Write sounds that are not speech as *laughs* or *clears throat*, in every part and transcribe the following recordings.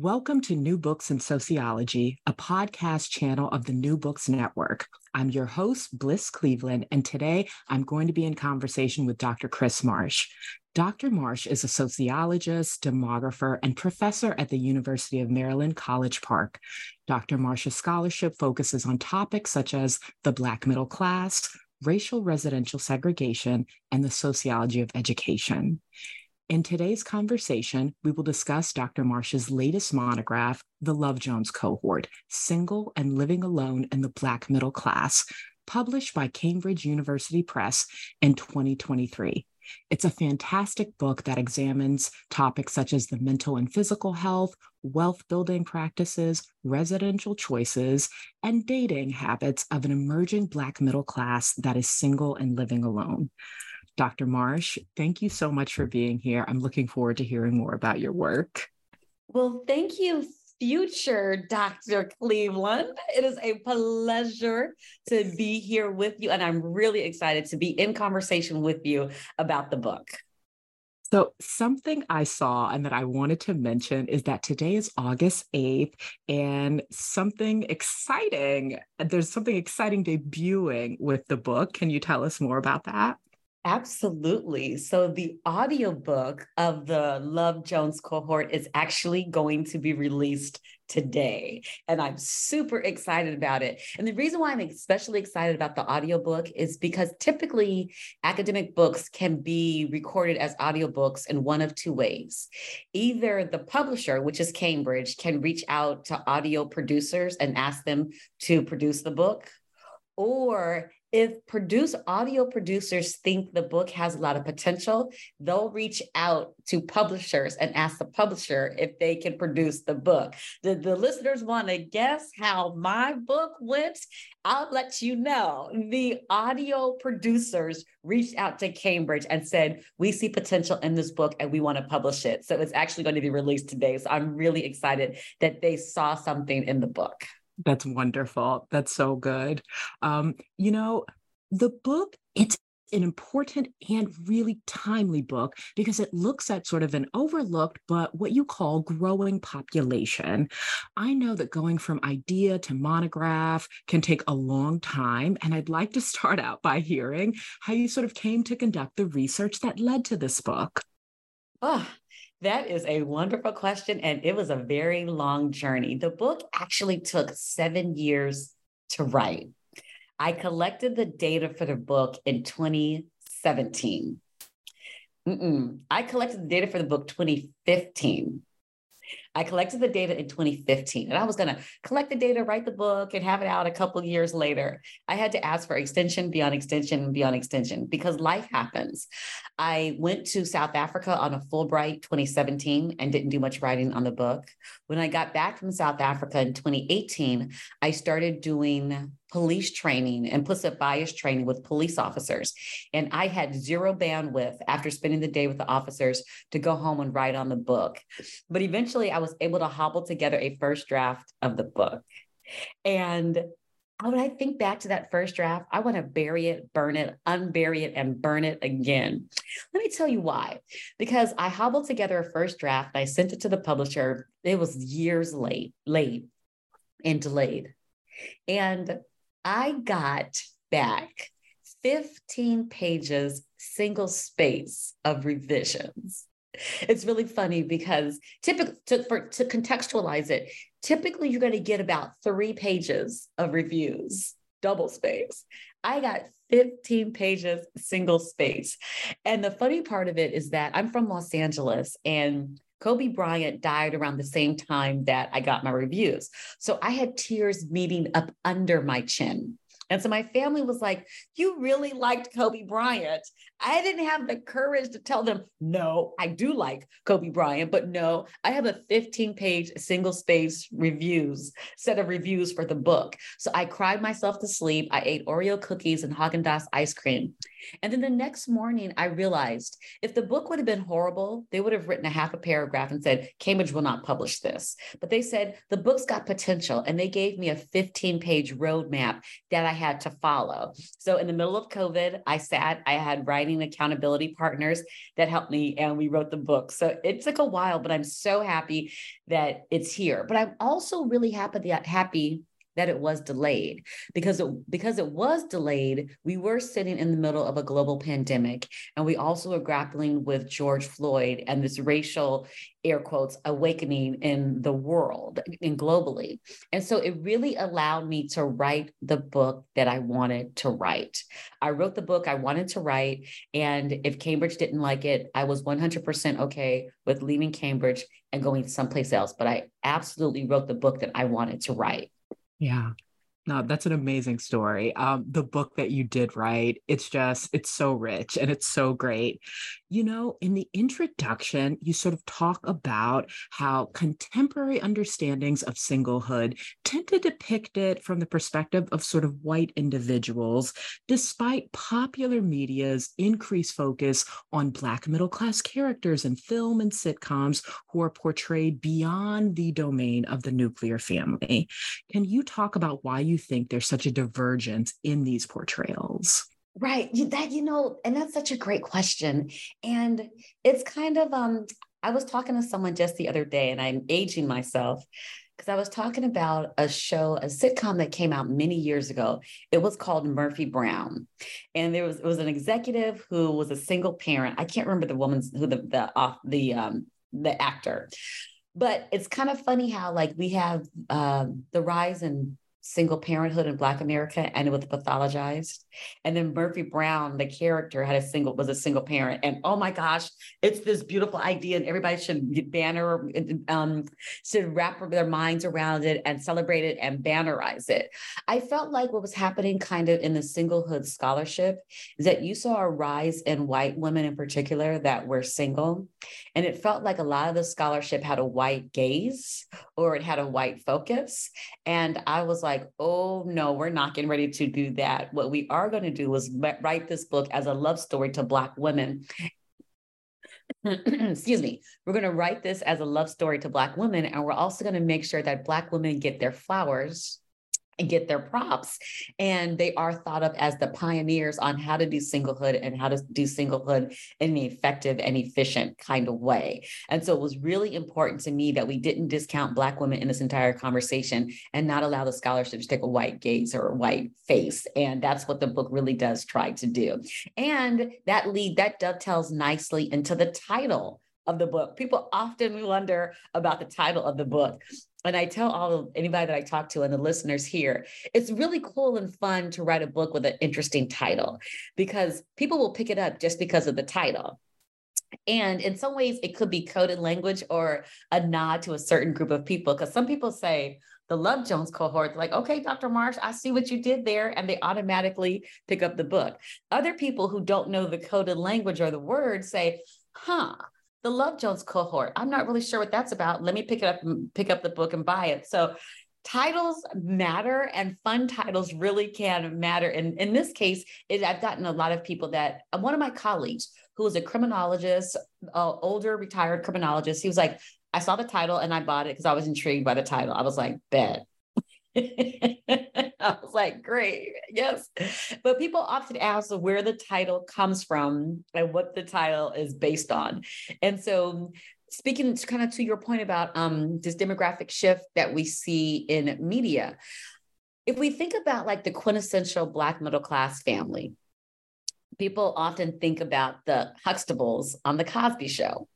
Welcome to New Books in Sociology, a podcast channel of the New Books Network. I'm your host, Blyss Cleveland, and today I'm going to be in conversation with Dr. Kris Marsh. Dr. Marsh is a sociologist, demographer, and professor at the University of Maryland, College Park. Dr. Marsh's scholarship focuses on topics such as the Black middle class, racial residential segregation, and the sociology of education. In today's conversation, we will discuss Dr. Marsh's latest monograph, The Love Jones Cohort Single and Living Alone in the Black Middle Class, published by Cambridge University Press in 2023. It's a fantastic book that examines topics such as the mental and physical health, wealth building practices, residential choices, and dating habits of an emerging Black middle class that is single and living alone. Dr. Marsh, thank you so much for being here. I'm looking forward to hearing more about your work. Well, thank you, future Dr. Cleveland. It is a pleasure to be here with you, and I'm really excited to be in conversation with you about the book. So, something I saw and that I wanted to mention is that today is August 8th, and something exciting, there's something exciting debuting with the book. Can you tell us more about that? Absolutely. So the audiobook of the Love Jones cohort is actually going to be released today. And I'm super excited about it. And the reason why I'm especially excited about the audiobook is because typically academic books can be recorded as audiobooks in one of two ways. Either the publisher, which is Cambridge, can reach out to audio producers and ask them to produce the book, or if produce audio producers think the book has a lot of potential, they'll reach out to publishers and ask the publisher if they can produce the book. The, the listeners want to guess how my book went? I'll let you know. The audio producers reached out to Cambridge and said, We see potential in this book and we want to publish it. So it's actually going to be released today. So I'm really excited that they saw something in the book. That's wonderful. That's so good. Um, you know, the book, it's an important and really timely book because it looks at sort of an overlooked but what you call growing population. I know that going from idea to monograph can take a long time and I'd like to start out by hearing how you sort of came to conduct the research that led to this book. Oh, that is a wonderful question. And it was a very long journey. The book actually took seven years to write. I collected the data for the book in 2017. Mm-mm. I collected the data for the book 2015. I collected the data in 2015 and I was going to collect the data, write the book, and have it out a couple years later. I had to ask for extension beyond extension beyond extension because life happens. I went to South Africa on a Fulbright 2017 and didn't do much writing on the book. When I got back from South Africa in 2018, I started doing police training, and implicit bias training with police officers. And I had zero bandwidth after spending the day with the officers to go home and write on the book. But eventually I was able to hobble together a first draft of the book. And when I think back to that first draft, I want to bury it, burn it, unbury it, and burn it again. Let me tell you why. Because I hobbled together a first draft, I sent it to the publisher. It was years late, late and delayed. And I got back 15 pages, single space of revisions. It's really funny because typically, to, for, to contextualize it, typically you're going to get about three pages of reviews, double space. I got 15 pages, single space. And the funny part of it is that I'm from Los Angeles and Kobe Bryant died around the same time that I got my reviews. So I had tears meeting up under my chin. And so my family was like, You really liked Kobe Bryant. I didn't have the courage to tell them, No, I do like Kobe Bryant, but no, I have a 15 page single space reviews, set of reviews for the book. So I cried myself to sleep. I ate Oreo cookies and Haagen Dazs ice cream. And then the next morning, I realized if the book would have been horrible, they would have written a half a paragraph and said, Cambridge will not publish this. But they said the book's got potential. And they gave me a 15 page roadmap that I had to follow. So in the middle of COVID, I sat, I had writing accountability partners that helped me, and we wrote the book. So it took a while, but I'm so happy that it's here. But I'm also really happy that happy that it was delayed. Because it because it was delayed we were sitting in the middle of a global pandemic and we also were grappling with george floyd and this racial air quotes awakening in the world and globally. And so it really allowed me to write the book that i wanted to write. I wrote the book i wanted to write and if cambridge didn't like it i was 100% okay with leaving cambridge and going someplace else. But i absolutely wrote the book that i wanted to write yeah. No, that's an amazing story. Um, the book that you did write, it's just, it's so rich and it's so great. You know, in the introduction, you sort of talk about how contemporary understandings of singlehood tend to depict it from the perspective of sort of white individuals, despite popular media's increased focus on Black middle class characters in film and sitcoms who are portrayed beyond the domain of the nuclear family. Can you talk about why you think there's such a divergence in these portrayals? Right. That, you know, and that's such a great question. And it's kind of, um, I was talking to someone just the other day and I'm aging myself because I was talking about a show, a sitcom that came out many years ago. It was called Murphy Brown, and there was it was an executive who was a single parent. I can't remember the woman's who the the off the um the actor, but it's kind of funny how like we have um, the rise in single parenthood in Black America and it was pathologized. And then Murphy Brown, the character, had a single was a single parent. And oh my gosh, it's this beautiful idea, and everybody should banner, um, should wrap their minds around it and celebrate it and bannerize it. I felt like what was happening kind of in the singlehood scholarship is that you saw a rise in white women in particular that were single. And it felt like a lot of the scholarship had a white gaze or it had a white focus. And I was like, like, oh no, we're not getting ready to do that. What we are going to do is write this book as a love story to Black women. *clears throat* Excuse me. We're going to write this as a love story to Black women. And we're also going to make sure that Black women get their flowers and get their props. And they are thought of as the pioneers on how to do singlehood and how to do singlehood in an effective and efficient kind of way. And so it was really important to me that we didn't discount Black women in this entire conversation and not allow the scholarship to take a white gaze or a white face. And that's what the book really does try to do. And that lead that dovetails nicely into the title of the book. People often wonder about the title of the book and I tell all anybody that I talk to and the listeners here, it's really cool and fun to write a book with an interesting title because people will pick it up just because of the title. And in some ways, it could be coded language or a nod to a certain group of people. Because some people say the Love Jones cohort, like, okay, Dr. Marsh, I see what you did there. And they automatically pick up the book. Other people who don't know the coded language or the words say, huh, the Love Jones cohort. I'm not really sure what that's about. Let me pick it up pick up the book and buy it. So titles matter and fun titles really can matter. And in this case, it, I've gotten a lot of people that uh, one of my colleagues who was a criminologist, uh, older retired criminologist, he was like, I saw the title and I bought it because I was intrigued by the title. I was like, bet. *laughs* I was like, great, yes. But people often ask where the title comes from and what the title is based on. And so speaking to kind of to your point about um, this demographic shift that we see in media, if we think about like the quintessential Black middle class family, people often think about the Huxtables on the Cosby Show.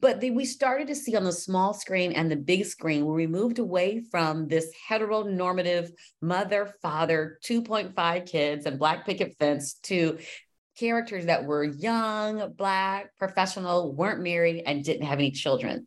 But the, we started to see on the small screen and the big screen where we moved away from this heteronormative mother, father, 2.5 kids, and black picket fence to characters that were young, black, professional, weren't married, and didn't have any children.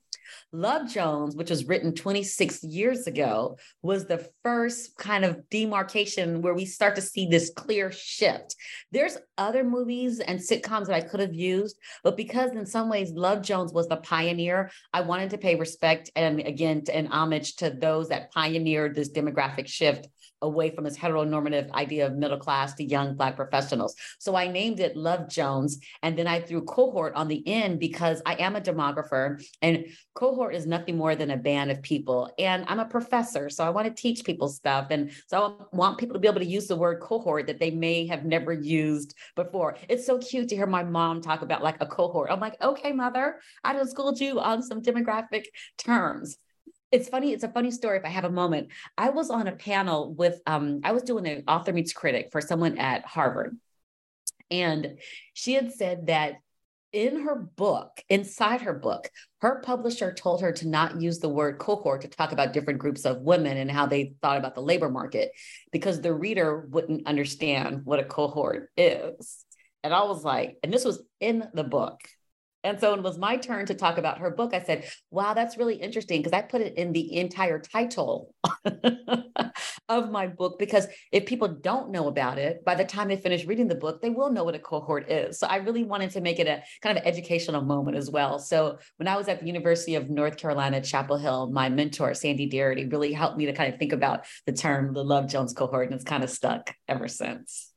Love Jones, which was written 26 years ago, was the first kind of demarcation where we start to see this clear shift. There's other movies and sitcoms that I could have used, but because in some ways Love Jones was the pioneer, I wanted to pay respect and again and homage to those that pioneered this demographic shift away from this heteronormative idea of middle class to young Black professionals. So I named it Love Jones. And then I threw cohort on the end because I am a demographer and cohort is nothing more than a band of people. And I'm a professor. So I want to teach people stuff. And so I want people to be able to use the word cohort that they may have never used before. It's so cute to hear my mom talk about like a cohort. I'm like, okay, mother, I just schooled you on some demographic terms it's funny it's a funny story if i have a moment. I was on a panel with um, i was doing an author meets critic for someone at harvard. And she had said that in her book inside her book her publisher told her to not use the word cohort to talk about different groups of women and how they thought about the labor market because the reader wouldn't understand what a cohort is. And i was like and this was in the book and so when it was my turn to talk about her book, I said, wow, that's really interesting because I put it in the entire title *laughs* of my book. Because if people don't know about it, by the time they finish reading the book, they will know what a cohort is. So I really wanted to make it a kind of educational moment as well. So when I was at the University of North Carolina, Chapel Hill, my mentor, Sandy Darity, really helped me to kind of think about the term the Love Jones cohort. And it's kind of stuck ever since.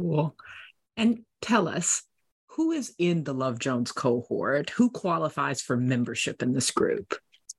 Cool. And tell us, who is in the Love Jones cohort? Who qualifies for membership in this group?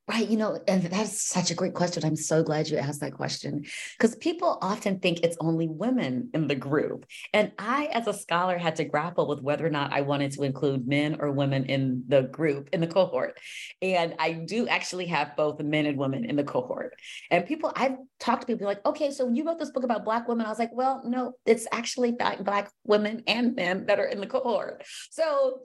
Right. You know, and that's such a great question. I'm so glad you asked that question because people often think it's only women in the group. And I, as a scholar, had to grapple with whether or not I wanted to include men or women in the group, in the cohort. And I do actually have both men and women in the cohort. And people, I've talked to people like, okay, so you wrote this book about Black women. I was like, well, no, it's actually Black women and men that are in the cohort. So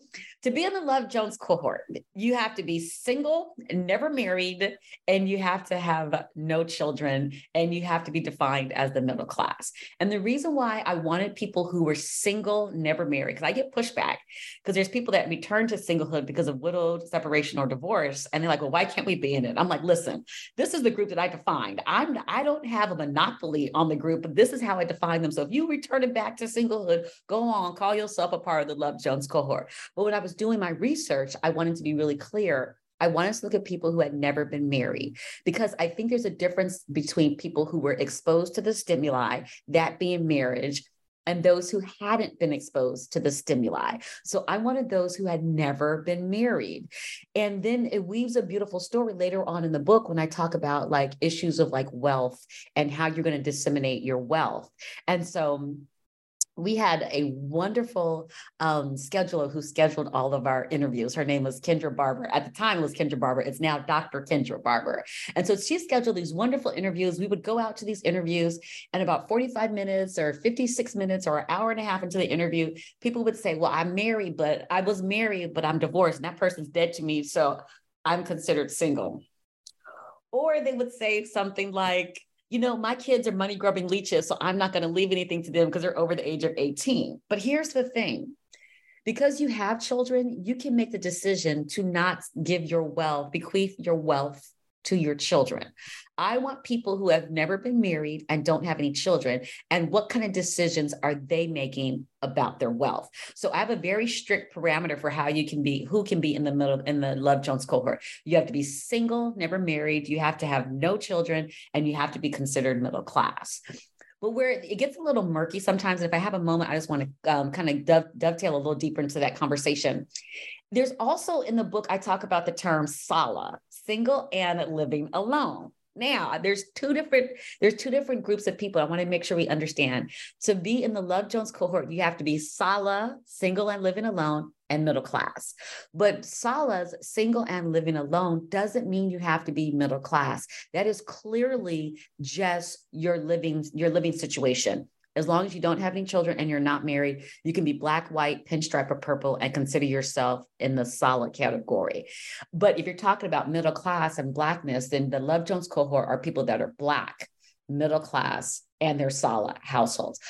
to be in the Love Jones cohort, you have to be single and never married married and you have to have no children and you have to be defined as the middle class. And the reason why I wanted people who were single, never married, because I get pushback because there's people that return to singlehood because of widowed, separation, or divorce. And they're like, well, why can't we be in it? I'm like, listen, this is the group that I defined. I'm I don't have a monopoly on the group, but this is how I define them. So if you return it back to singlehood, go on, call yourself a part of the Love Jones cohort. But when I was doing my research, I wanted to be really clear I wanted to look at people who had never been married because I think there's a difference between people who were exposed to the stimuli, that being marriage, and those who hadn't been exposed to the stimuli. So I wanted those who had never been married. And then it weaves a beautiful story later on in the book when I talk about like issues of like wealth and how you're going to disseminate your wealth. And so we had a wonderful um, scheduler who scheduled all of our interviews. Her name was Kendra Barber. At the time, it was Kendra Barber. It's now Dr. Kendra Barber. And so she scheduled these wonderful interviews. We would go out to these interviews, and about 45 minutes or 56 minutes or an hour and a half into the interview, people would say, Well, I'm married, but I was married, but I'm divorced. And that person's dead to me. So I'm considered single. Or they would say something like, you know, my kids are money grubbing leeches, so I'm not going to leave anything to them because they're over the age of 18. But here's the thing because you have children, you can make the decision to not give your wealth, bequeath your wealth to your children. I want people who have never been married and don't have any children. And what kind of decisions are they making about their wealth? So I have a very strict parameter for how you can be, who can be in the middle in the Love Jones cohort. You have to be single, never married. You have to have no children, and you have to be considered middle class. But where it gets a little murky sometimes, if I have a moment, I just want to um, kind of dove, dovetail a little deeper into that conversation. There's also in the book, I talk about the term SALA, single and living alone. Now, there's two different there's two different groups of people. I want to make sure we understand. To be in the Love Jones cohort, you have to be Sala, single and living alone, and middle class. But Sala's single and living alone doesn't mean you have to be middle class. That is clearly just your living your living situation. As long as you don't have any children and you're not married, you can be black, white, pinstripe, or purple and consider yourself in the SALA category. But if you're talking about middle class and blackness, then the Love Jones cohort are people that are black, middle class, and their SALA households.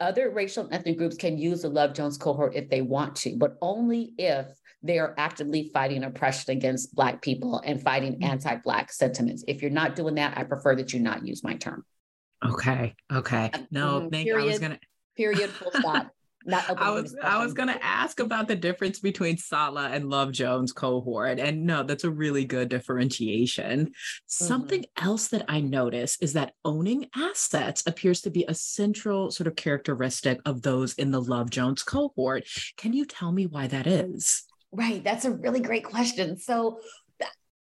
Other racial and ethnic groups can use the Love Jones cohort if they want to, but only if they are actively fighting oppression against Black people and fighting mm-hmm. anti Black sentiments. If you're not doing that, I prefer that you not use my term. Okay. Okay. Uh, no, mm, thank period, I was gonna period full *laughs* stop. Not I was I was gonna ask about the difference between Sala and Love Jones cohort. And no, that's a really good differentiation. Mm-hmm. Something else that I notice is that owning assets appears to be a central sort of characteristic of those in the Love Jones cohort. Can you tell me why that is? Right. That's a really great question. So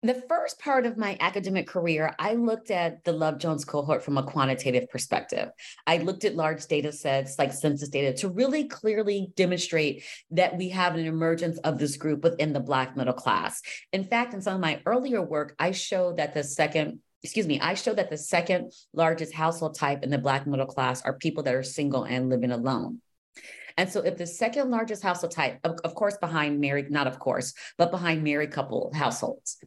the first part of my academic career, I looked at the Love Jones cohort from a quantitative perspective. I looked at large data sets like census data to really clearly demonstrate that we have an emergence of this group within the Black middle class. In fact, in some of my earlier work, I showed that the second excuse me, I showed that the second largest household type in the Black middle class are people that are single and living alone. And so if the second largest household type, of, of course, behind married, not of course, but behind married couple households.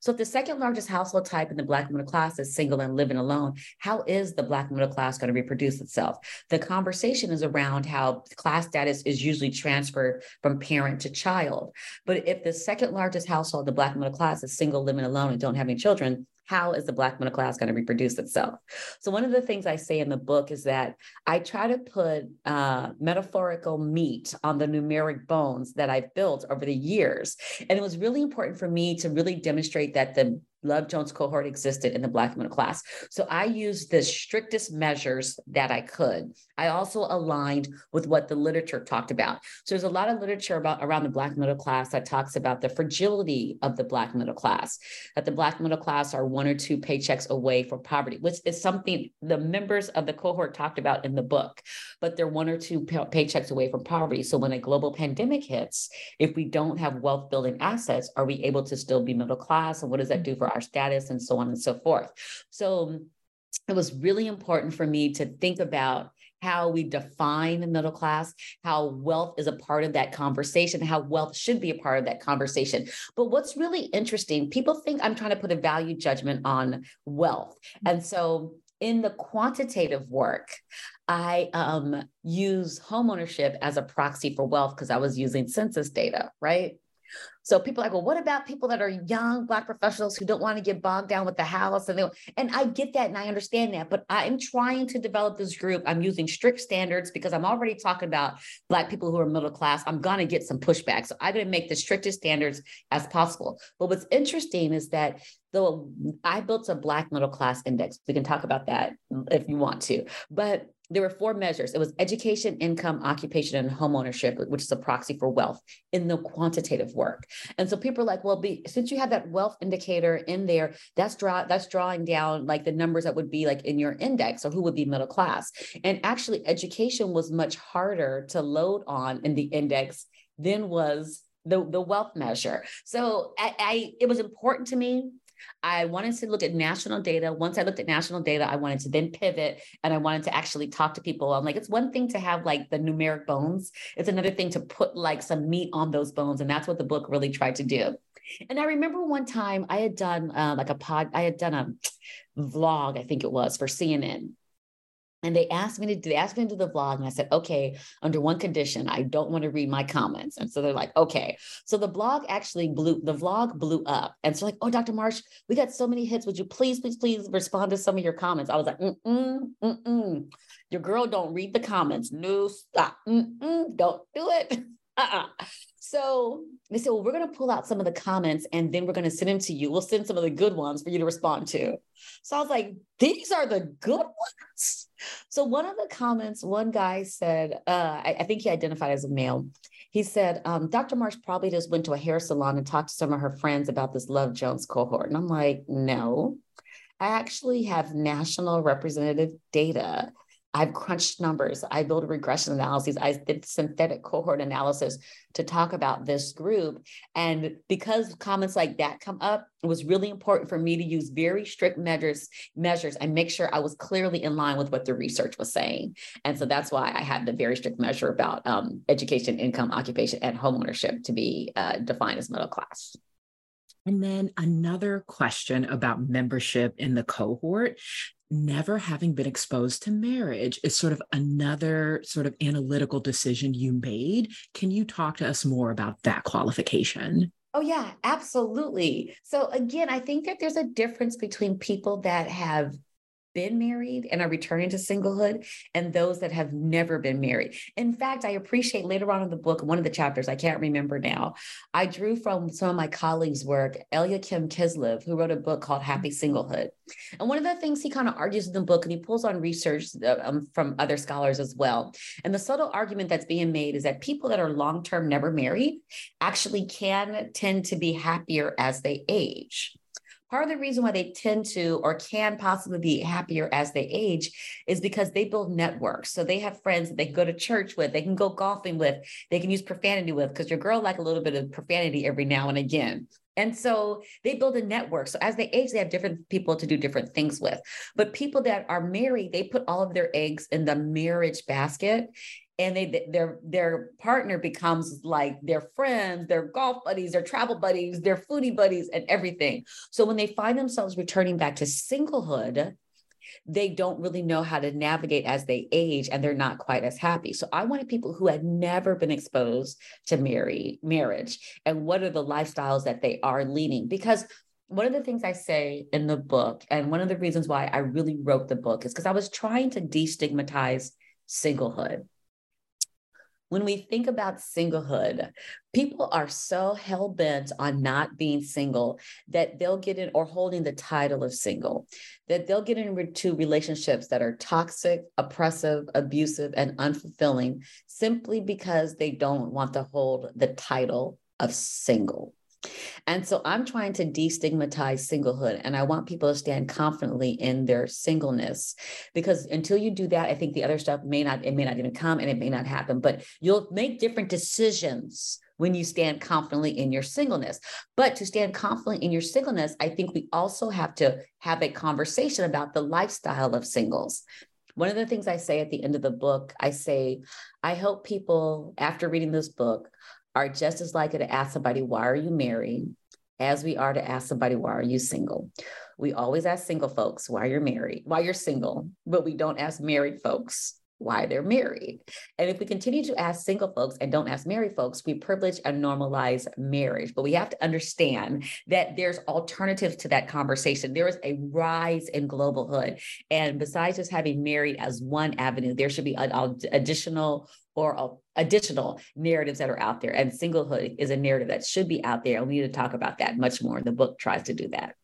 So if the second largest household type in the Black middle class is single and living alone, how is the Black middle class going to reproduce itself? The conversation is around how class status is usually transferred from parent to child. But if the second largest household, the Black middle class, is single, living alone, and don't have any children, how is the Black middle class going to reproduce itself? So, one of the things I say in the book is that I try to put uh, metaphorical meat on the numeric bones that I've built over the years. And it was really important for me to really demonstrate that the Love Jones cohort existed in the Black middle class. So I used the strictest measures that I could. I also aligned with what the literature talked about. So there's a lot of literature about around the Black middle class that talks about the fragility of the Black middle class, that the Black middle class are one or two paychecks away from poverty, which is something the members of the cohort talked about in the book, but they're one or two pay- paychecks away from poverty. So when a global pandemic hits, if we don't have wealth building assets, are we able to still be middle class? And what does that do for our status and so on and so forth. So it was really important for me to think about how we define the middle class, how wealth is a part of that conversation, how wealth should be a part of that conversation. But what's really interesting, people think I'm trying to put a value judgment on wealth. And so in the quantitative work, I um, use homeownership as a proxy for wealth because I was using census data, right? So people are like, well, what about people that are young Black professionals who don't want to get bogged down with the house? And they, and I get that and I understand that, but I'm trying to develop this group. I'm using strict standards because I'm already talking about Black people who are middle class. I'm to get some pushback. So I'm to make the strictest standards as possible. But what's interesting is that though I built a Black middle class index, we can talk about that if you want to, but there were four measures. It was education, income, occupation, and home ownership, which is a proxy for wealth in the quantitative work. And so people are like, well, be, since you have that wealth indicator in there, that's draw that's drawing down like the numbers that would be like in your index or who would be middle class. And actually, education was much harder to load on in the index than was the, the wealth measure. So I, I it was important to me I wanted to look at national data. Once I looked at national data, I wanted to then pivot and I wanted to actually talk to people. I'm like, it's one thing to have like the numeric bones, it's another thing to put like some meat on those bones. And that's what the book really tried to do. And I remember one time I had done uh, like a pod, I had done a vlog, I think it was for CNN. And they asked me to they asked me to do the vlog and i said okay under one condition i don't want to read my comments and so they're like okay so the blog actually blew the vlog blew up and so like oh dr marsh we got so many hits would you please please please respond to some of your comments i was like mm-mm, mm-mm. your girl don't read the comments no stop mm-mm, don't do it *laughs* uh-uh. So they said, well, we're going to pull out some of the comments and then we're going to send them to you. We'll send some of the good ones for you to respond to. So I was like, these are the good ones. So one of the comments, one guy said, uh, I, I, think he identified as a male. He said, um, Dr. Marsh probably just went to a hair salon and talked to some of her friends about this Love Jones cohort. And I'm like, no, I actually have national representative data I've crunched numbers. I built regression analyses. I did synthetic cohort analysis to talk about this group. And because comments like that come up, it was really important for me to use very strict measures, measures and make sure I was clearly in line with what the research was saying. And so that's why I had the very strict measure about um, education, income, occupation, and homeownership to be uh, defined as middle class. And then another question about membership in the cohort never having been exposed to marriage is sort of another sort of analytical decision you made. Can you talk to us more about that qualification? Oh, yeah, absolutely. So, again, I think that there's a difference between people that have been married and are returning to singlehood and those that have never been married. In fact, I appreciate later on in the book, one of the chapters, I can't remember now, I drew from some of my colleagues' work, Elyakim Kislev, who wrote a book called Happy Singlehood. And one of the things he kind of argues in the book, and he pulls on research uh, um, from other scholars as well. And the subtle argument that's being made is that people that are long term never married actually can tend to be happier as they age. Part of the reason why they tend to or can possibly be happier as they age is because they build networks. So they have friends that they can go to church with, they can go golfing with, they can use profanity with, because your girl like a little bit of profanity every now and again. And so they build a network. So as they age, they have different people to do different things with. But people that are married, they put all of their eggs in the marriage basket and they their their partner becomes like their friends, their golf buddies, their travel buddies, their foodie buddies, and everything. So when they find themselves returning back to singlehood, they don't really know how to navigate as they age and they're not quite as happy. So I wanted people who had never been exposed to marry marriage and what are the lifestyles that they are leading because one of the things I say in the book, and one of the reasons why I really wrote the book is because I was trying to destigmatize singlehood when we think about singlehood, people are so hell bent on not being single that they'll get in or holding the title of single, that they'll get into relationships that are toxic, oppressive, abusive, and unfulfilling simply because they don't want to hold the title of single. And so I'm trying to destigmatize singlehood and I want people to stand confidently in their singleness because until you do that, I think the other stuff may not, it may not even come and it may not happen, but you'll make different decisions when you stand confidently in your singleness. But to stand confidently in your singleness, I think we also have to have a conversation about the lifestyle of singles. One of the things I say at the end of the book, I say, I hope people, after reading this book, are just as likely to ask somebody, why are you married? As we are to ask somebody, why are you single? We always ask single folks why you're married, why you're single, but we don't ask married folks why they're married. And if we continue to ask single folks and don't ask married folks, we privilege and normalize marriage. But we have to understand that there's alternatives to that conversation. There is a rise in globalhood. And besides just having married as one avenue, there should be an additional or additional narratives that are out there. And singlehood is a narrative that should be out there. And we need to talk about that much more. The book tries to do that.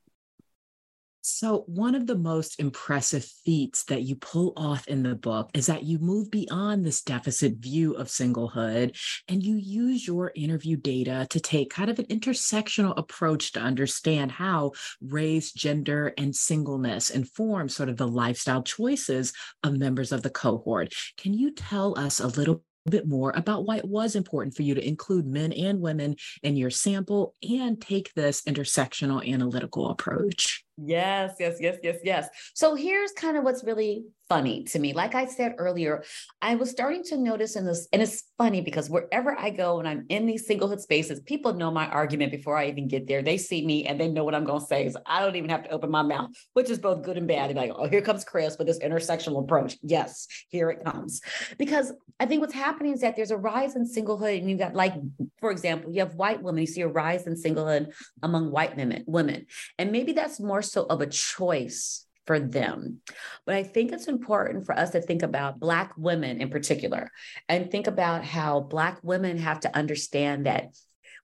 So, one of the most impressive feats that you pull off in the book is that you move beyond this deficit view of singlehood and you use your interview data to take kind of an intersectional approach to understand how race, gender, and singleness inform sort of the lifestyle choices of members of the cohort. Can you tell us a little bit more about why it was important for you to include men and women in your sample and take this intersectional analytical approach. Yes, yes, yes, yes, yes. So here's kind of what's really funny to me. Like I said earlier, I was starting to notice in this, and it's funny because wherever I go and I'm in these singlehood spaces, people know my argument before I even get there. They see me and they know what I'm going to say. So I don't even have to open my mouth, which is both good and bad. They're like, oh, here comes Kris with this intersectional approach. Yes, here it comes. Because I think what's happening is that there's a rise in singlehood, and you got like, for example, you have white women, you see a rise in singlehood among white women, women. And maybe that's more so of a choice for them. But I think it's important for us to think about Black women in particular and think about how Black women have to understand that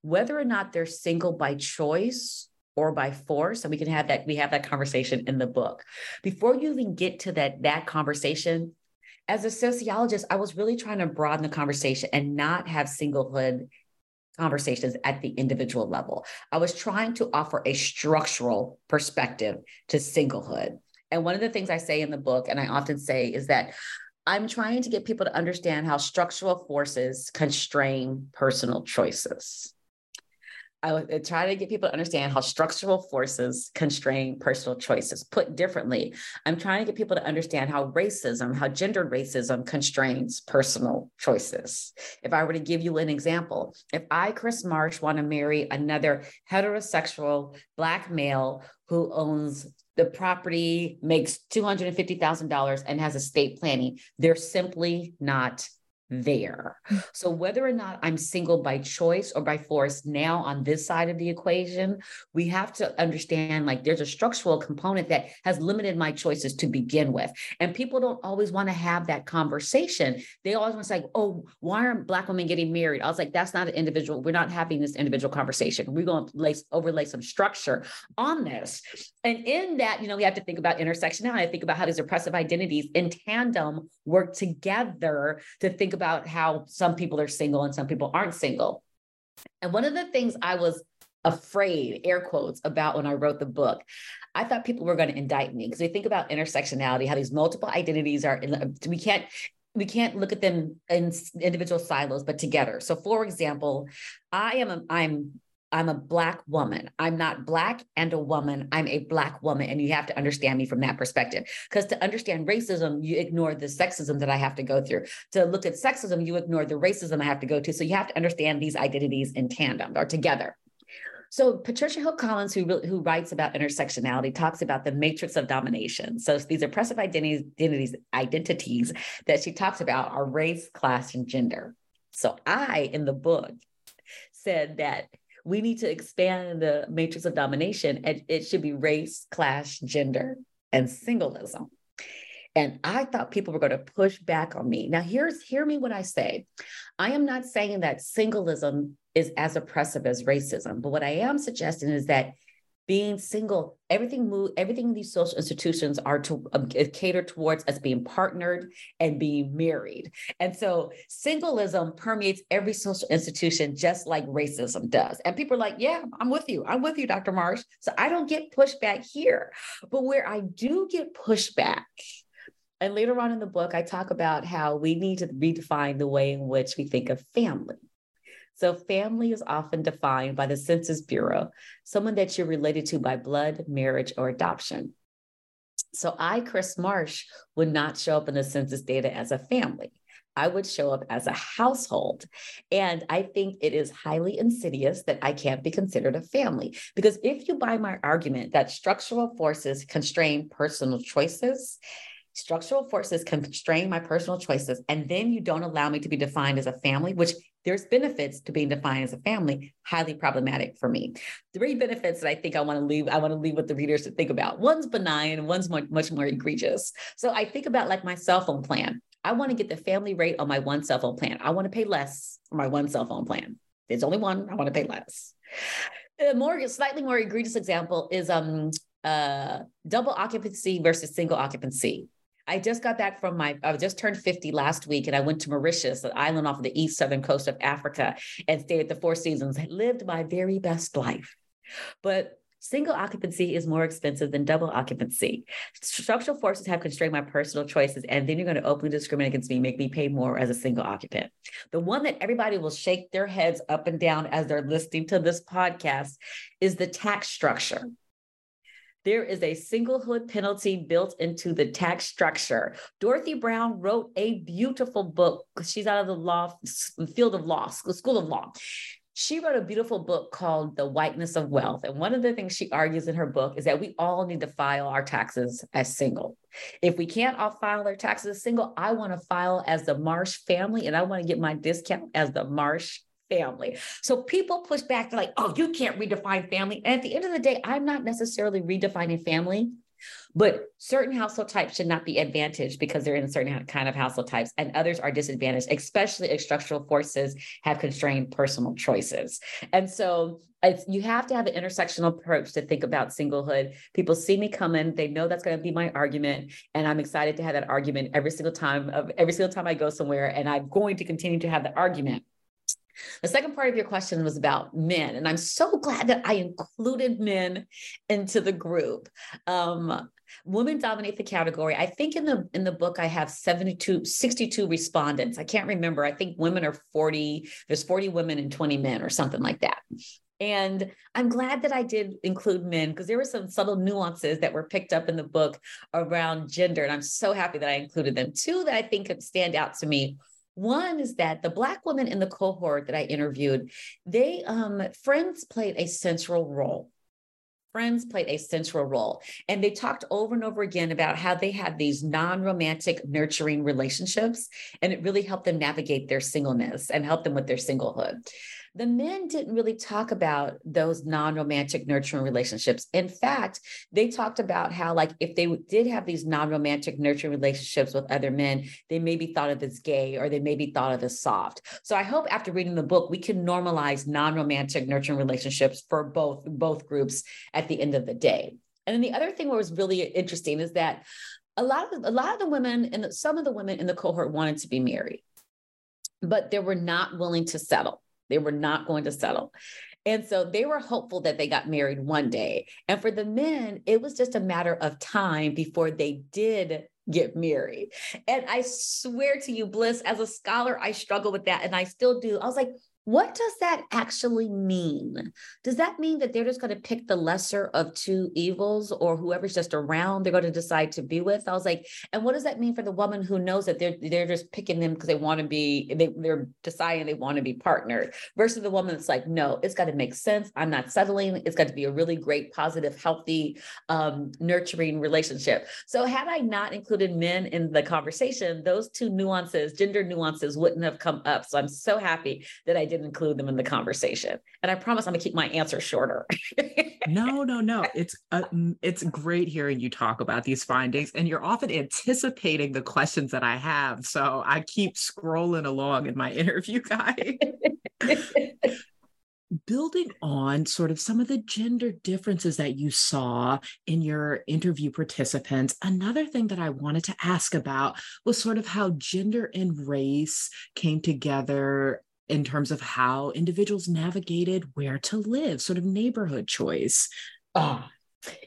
whether or not they're single by choice or by force and we can have that we have that conversation in the book. Before you even get to that that conversation as a sociologist i was really trying to broaden the conversation and not have singlehood conversations at the individual level. I was trying to offer a structural perspective to singlehood and one of the things I say in the book, and I often say, is that I'm trying to get people to understand how structural forces constrain personal choices. I try to get people to understand how structural forces constrain personal choices. Put differently, I'm trying to get people to understand how racism, how gendered racism constrains personal choices. If I were to give you an example, if I, Kris Marsh, want to marry another heterosexual Black male who owns the property makes $250,000 and has estate planning. They're simply not there. So whether or not I'm single by choice or by force now on this side of the equation, we have to understand like there's a structural component that has limited my choices to begin with. And people don't always want to have that conversation. They always want to say, oh, why aren't black women getting married? I was like, that's not an individual. We're not having this individual conversation. We're going to lace, overlay some structure on this. And in that, you know, we have to think about intersectionality. Think about how these oppressive identities in tandem work together to think about how some people are single and some people aren't single. And one of the things I was afraid, air quotes, about when I wrote the book, I thought people were going to indict me because we think about intersectionality, how these multiple identities are, in, we can't we can't look at them in individual silos but together so for example i am a, i'm I'm a Black woman. I'm not Black and a woman. I'm a Black woman. And you have to understand me from that perspective. Because to understand racism, you ignore the sexism that I have to go through. To look at sexism, you ignore the racism I have to go to. So you have to understand these identities in tandem or together. So Patricia Hill Collins, who, who writes about intersectionality, talks about the matrix of domination. So these oppressive identities, identities, identities that she talks about are race, class, and gender. So I, in the book, said that we need to expand the matrix of domination and it should be race, class, gender, and singleism. And I thought people were going to push back on me. Now, here's hear me when I say, I am not saying that singleism is as oppressive as racism, but what I am suggesting is that being single, everything move, everything these social institutions are to um, cater towards us being partnered and being married. And so singleism permeates every social institution just like racism does. And people are like, yeah, I'm with you. I'm with you, Dr. Marsh. So I don't get pushback here. But where I do get pushback, and later on in the book, I talk about how we need to redefine the way in which we think of family. So, family is often defined by the Census Bureau, someone that you're related to by blood, marriage, or adoption. So, I, Kris Marsh, would not show up in the census data as a family. I would show up as a household. And I think it is highly insidious that I can't be considered a family. Because if you buy my argument that structural forces constrain personal choices, structural forces constrain my personal choices, and then you don't allow me to be defined as a family, which there's benefits to being defined as a family, highly problematic for me. Three benefits that I think I want to leave, I want to leave with the readers to think about. One's benign one's much, much more egregious. So I think about like my cell phone plan. I want to get the family rate on my one cell phone plan. I want to pay less for my one cell phone plan. There's only one, I want to pay less. A more slightly more egregious example is um uh double occupancy versus single occupancy. I just got back from my, I just turned 50 last week and I went to Mauritius, an island off of the east southern coast of Africa, and stayed at the Four Seasons. I lived my very best life. But single occupancy is more expensive than double occupancy. Structural forces have constrained my personal choices, and then you're going to openly discriminate against me, make me pay more as a single occupant. The one that everybody will shake their heads up and down as they're listening to this podcast is the tax structure. There is a singlehood penalty built into the tax structure. Dorothy Brown wrote a beautiful book. She's out of the law field of law, school of law. She wrote a beautiful book called The Whiteness of Wealth. And one of the things she argues in her book is that we all need to file our taxes as single. If we can't all file our taxes as single, I want to file as the Marsh family and I want to get my discount as the Marsh family. So people push back, they're like, oh, you can't redefine family. And at the end of the day, I'm not necessarily redefining family, but certain household types should not be advantaged because they're in certain kind of household types, and others are disadvantaged, especially if structural forces have constrained personal choices. And so you have to have an intersectional approach to think about singlehood. People see me coming, they know that's going to be my argument, and I'm excited to have that argument every single time of every single time I go somewhere, and I'm going to continue to have the argument. The second part of your question was about men, and I'm so glad that I included men into the group. Um, women dominate the category. I think in the in the book I have 72 62 respondents. I can't remember. I think women are 40, there's 40 women and 20 men or something like that. And I'm glad that I did include men because there were some subtle nuances that were picked up in the book around gender. And I'm so happy that I included them. Two that I think could stand out to me one is that the Black women in the cohort that I interviewed, they, um, friends played a central role. Friends played a central role. And they talked over and over again about how they had these non romantic, nurturing relationships. And it really helped them navigate their singleness and help them with their singlehood. The men didn't really talk about those non romantic nurturing relationships. In fact, they talked about how, like, if they did have these non romantic nurturing relationships with other men, they may be thought of as gay or they may be thought of as soft. So I hope after reading the book, we can normalize non romantic nurturing relationships for both, both groups at the end of the day. And then the other thing that was really interesting is that a lot of a lot of the women and some of the women in the cohort wanted to be married, but they were not willing to settle. They were not going to settle. And so they were hopeful that they got married one day. And for the men, it was just a matter of time before they did get married. And I swear to you, Blyss, as a scholar, I struggle with that. And I still do. I was like, what does that actually mean? Does that mean that they're just going to pick the lesser of two evils or whoever's just around they're going to decide to be with? I was like, and what does that mean for the woman who knows that they're they're just picking them because they want to be they, they're deciding they want to be partnered versus the woman that's like, no, it's got to make sense. I'm not settling. It's got to be a really great, positive, healthy, um, nurturing relationship. So had I not included men in the conversation, those two nuances, gender nuances, wouldn't have come up. So I'm so happy that I did didn't include them in the conversation. And I promise I'm gonna keep my answer shorter. *laughs* no, no, no. It's uh, it's great hearing you talk about these findings, and you're often anticipating the questions that I have. So I keep scrolling along in my *laughs* interview guide. *laughs* building on sort of some of the gender differences that you saw in your interview participants, another thing that I wanted to ask about was sort of how gender and race came together in terms of how individuals navigated where to live, sort of neighborhood choice. Oh,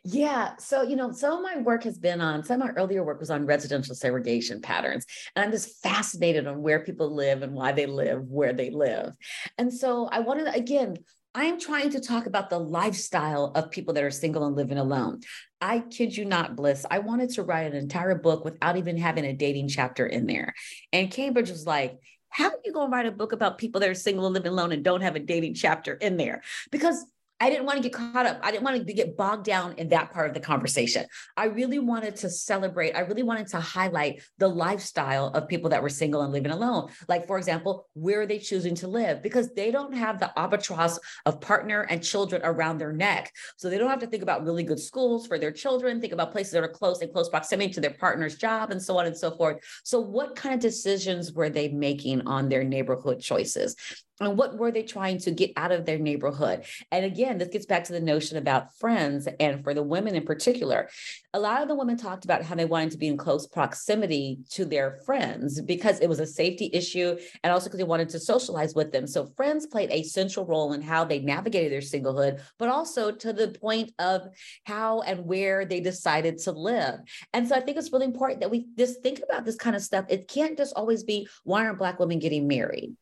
yeah. So, you know, some of my work has been on, some of my earlier work was on residential segregation patterns. And I'm just fascinated on where people live and why they live where they live. And so I wanted, again, I am trying to talk about the lifestyle of people that are single and living alone. I kid you not, Blyss. I wanted to write an entire book without even having a dating chapter in there. And Cambridge was like, how are you going to write a book about people that are single and living alone and don't have a dating chapter in there? Because I didn't want to get caught up. I didn't want to get bogged down in that part of the conversation. I really wanted to celebrate. I really wanted to highlight the lifestyle of people that were single and living alone. Like, for example, where are they choosing to live? Because they don't have the albatross of partner and children around their neck. So they don't have to think about really good schools for their children, think about places that are close in close proximity to their partner's job, and so on and so forth. So, what kind of decisions were they making on their neighborhood choices? and what were they trying to get out of their neighborhood and again this gets back to the notion about friends and for the women in particular. A lot of the women talked about how they wanted to be in close proximity to their friends because it was a safety issue and also because they wanted to socialize with them. So friends played a central role in how they navigated their singlehood but also to the point of how and where they decided to live. And so i think it's really important that we just think about this kind of stuff. It can't just always be why aren't black women getting married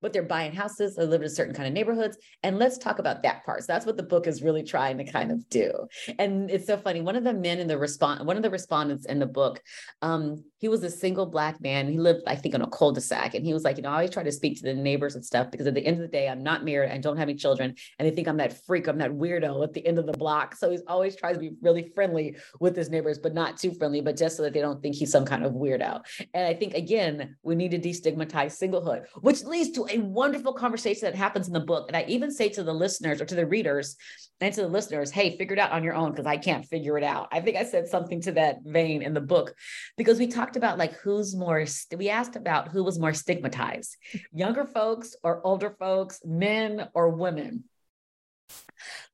but they're buying houses, they live in a certain kind of neighborhoods. And let's talk about that part. So that's what the book is really trying to kind of do. And it's so funny. One of the men in the response, one of the respondents in the book, um, he was a single black man. He lived, I think, on a cul-de-sac. And he was like, you know, I always try to speak to the neighbors and stuff because at the end of the day, I'm not married, I don't have any children, and they think I'm that freak, I'm that weirdo at the end of the block. So he's always tries to be really friendly with his neighbors, but not too friendly, but just so that they don't think he's some kind of weirdo. And I think again, we need to destigmatize singlehood, which leads to a wonderful conversation that happens in the book. And I even say to the listeners or to the readers and to the listeners, hey, figure it out on your own because I can't figure it out. I think I said something to that vein in the book because we talked about like who's more, we asked about who was more stigmatized, younger folks or older folks, men or women.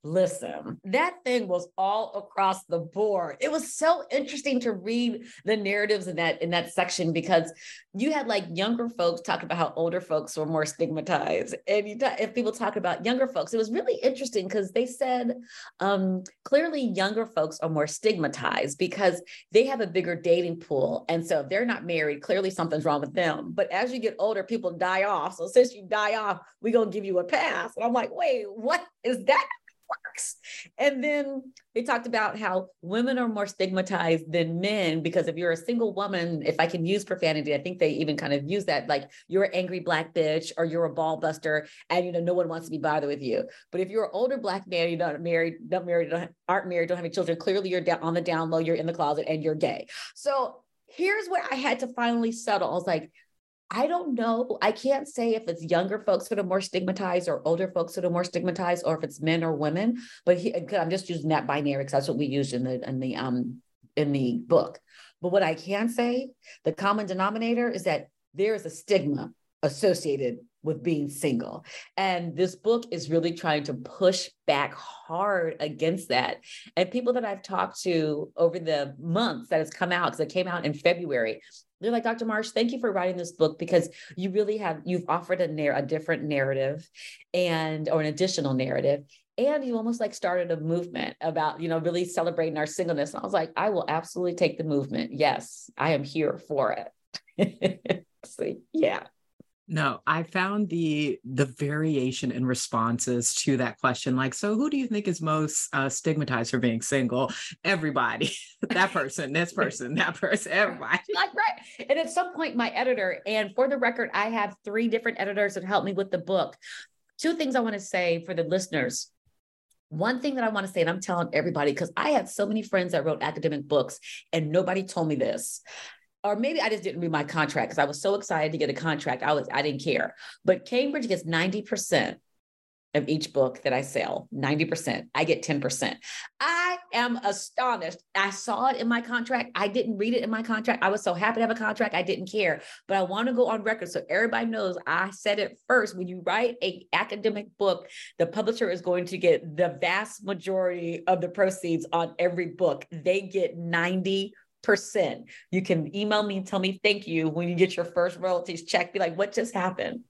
Listen, that thing was all across the board. It was so interesting to read the narratives in that in that section because you had like younger folks talking about how older folks were more stigmatized, and you if people talk about younger folks, it was really interesting because they said um, clearly younger folks are more stigmatized because they have a bigger dating pool, and so if they're not married, clearly something's wrong with them. But as you get older, people die off. So since you die off, we gonna give you a pass. And I'm like, wait, what is that? Works. And then they talked about how women are more stigmatized than men because if you're a single woman, if I can use profanity, I think they even kind of use that like you're an angry black bitch or you're a ball buster and you know no one wants to be bothered with you. But if you're an older black man, you're not married, not married, don't, aren't married, don't have any children, clearly you're down on the down low, you're in the closet and you're gay. So here's where I had to finally settle. I was like, I don't know. I can't say if it's younger folks that are more stigmatized or older folks that are more stigmatized, or if it's men or women. But he, I'm just using that binary because that's what we used in the in the um in the book. But what I can say, the common denominator is that there is a stigma associated with being single. And this book is really trying to push back hard against that. And people that I've talked to over the months that has come out, because it came out in February, they're like, Dr. Marsh, thank you for writing this book because you really have, you've offered a, narr- a different narrative and, or an additional narrative. And you almost like started a movement about, you know, really celebrating our singleness. And I was like, I will absolutely take the movement. Yes, I am here for it. *laughs* so, yeah. No, I found the the variation in responses to that question. Like, so who do you think is most uh, stigmatized for being single? Everybody, *laughs* that person, this person, that person, everybody. *laughs* Like, right. And at some point, my editor, and for the record, I have three different editors that helped me with the book. Two things I want to say for the listeners. One thing that I want to say, and I'm telling everybody, because I had so many friends that wrote academic books, and nobody told me this or maybe I just didn't read my contract because I was so excited to get a contract. I was I didn't care. But Cambridge gets 90% of each book that I sell, 90%. I get 10%. I am astonished. I saw it in my contract. I didn't read it in my contract. I was so happy to have a contract. I didn't care. But I want to go on record so everybody knows I said it first. When you write a academic book, the publisher is going to get the vast majority of the proceeds on every book. They get 90 percent. You can email me and tell me thank you when you get your first royalties check. Be like, what just happened?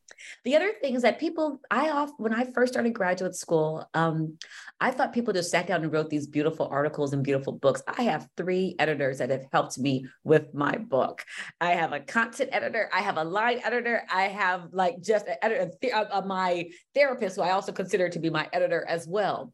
The other thing is that people, I off when I first started graduate school, um, I thought people just sat down and wrote these beautiful articles and beautiful books. I have three editors that have helped me with my book. I have a content editor, I have a line editor, I have like just an editor, uh, my therapist, who I also consider to be my editor as well.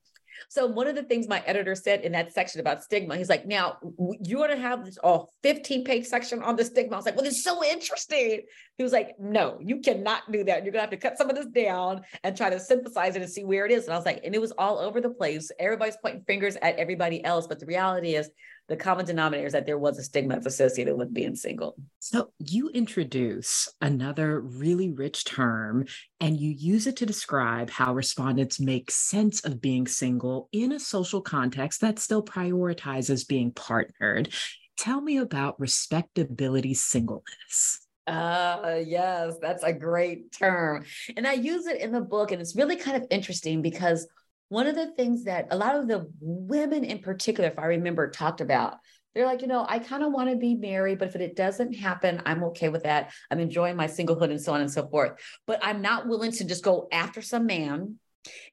So one of the things my editor said in that section about stigma, he's like, now you want to have this oh, 15 page section on the stigma. I was like, well, it's so interesting. He was like, no, you cannot do that. You're gonna have to cut some of this down and try to synthesize it and see where it is. And I was like, and it was all over the place. Everybody's pointing fingers at everybody else. But the reality is the common denominator is that there was a stigma associated with being single. So you introduce another really rich term and you use it to describe how respondents make sense of being single in a social context that still prioritizes being partnered. Tell me about respectability singleness. Uh, yes, that's a great term. And I use it in the book, and it's really kind of interesting because one of the things that a lot of the women in particular, if I remember, talked about, they're like, you know, I kind of want to be married, but if it doesn't happen, I'm okay with that. I'm enjoying my singlehood and so on and so forth. But I'm not willing to just go after some man.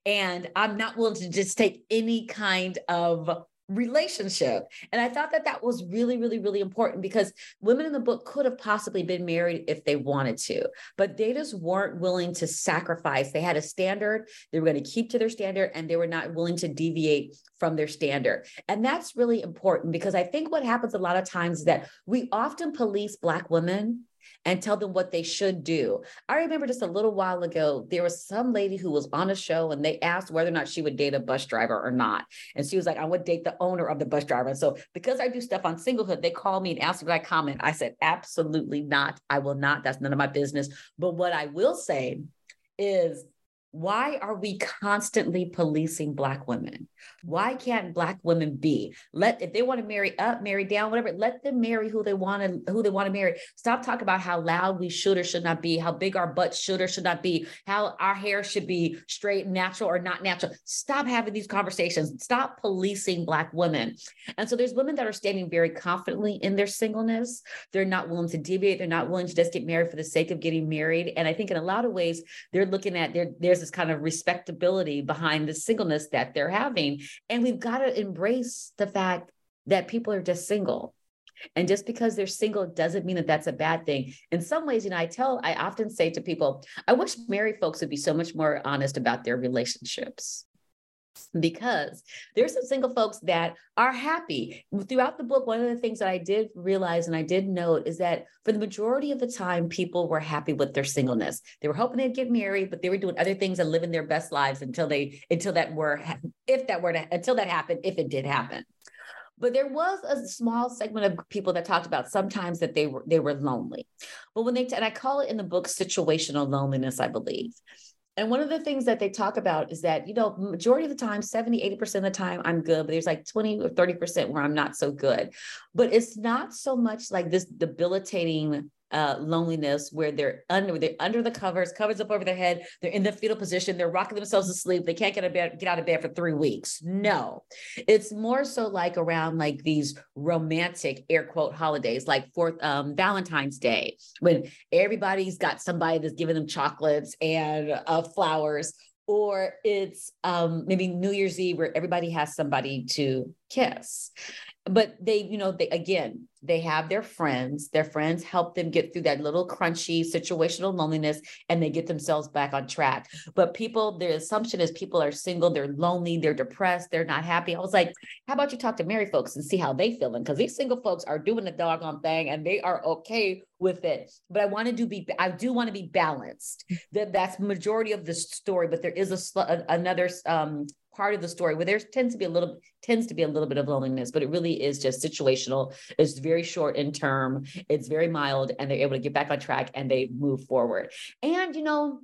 And I'm not willing to just take any kind of relationship. And I thought that that was really, really, really important because women in the book could have possibly been married if they wanted to, but they just weren't willing to sacrifice. They had a standard, they were going to keep to their standard, and they were not willing to deviate from their standard. And that's really important because I think what happens a lot of times is that we often police Black women and tell them what they should do. I remember just a little while ago, there was some lady who was on a show and they asked whether or not she would date a bus driver or not. And she was like, I would date the owner of the bus driver. And so because I do stuff on singlehood, they call me and ask me if I comment. I said, absolutely not. I will not. That's none of my business. But what I will say is why are we constantly policing black women? Why can't black women be? Let if they want to marry up marry down whatever let them marry who they want to who they want to marry. Stop talking about how loud we should or should not be how big our butts should or should not be how our hair should be straight natural or not natural. Stop having these conversations. Stop policing black women. And so there's women that are standing very confidently in their singleness. They're not willing to deviate. They're not willing to just get married for the sake of getting married. And i think in a lot of ways they're looking at there there's this kind of respectability behind the singleness that they're having. And we've got to embrace the fact that people are just single. And just because they're single doesn't mean that that's a bad thing. In some ways, you know, I tell, I often say to people, I wish married folks would be so much more honest about their relationships because there's some single folks that are happy. Throughout the book, one of the things that I did realize and I did note is that for the majority of the time, people were happy with their singleness. They were hoping they'd get married, but they were doing other things and living their best lives until they, until that were, if that were to, until that happened, if it did happen. But there was a small segment of people that talked about sometimes that they were they were lonely. But when they and I call it in the book situational loneliness, I believe. And one of the things that they talk about is that, you know, majority of the time, 70, 80% of the time, I'm good, but there's like 20 or 30% where I'm not so good. But it's not so much like this debilitating uh, loneliness where they're under they're under the covers, covers up over their head, they're in the fetal position, they're rocking themselves to sleep, they can't get a bed, get out of bed for three weeks. No, it's more so like around like these romantic air quote holidays, like Fourth um, Valentine's Day, when everybody's got somebody that's giving them chocolates and uh, flowers. Or it's um, maybe New Year's Eve where everybody has somebody to kiss but they you know they again they have their friends. Their friends help them get through that little crunchy situational loneliness and they get themselves back on track. But people their assumption is people are single they're lonely they're depressed they're not happy. I was like how about you talk to married folks and see how they feeling? Because these single folks are doing the doggone thing and they are okay with it. But i want to do be i do want to be balanced. That that's majority of the story but there is a another um part of the story where there tends to be a little tends to be a little bit of loneliness, but it really is just situational. It's very short in term, it's very mild, and they're able to get back on track and they move forward. And you know,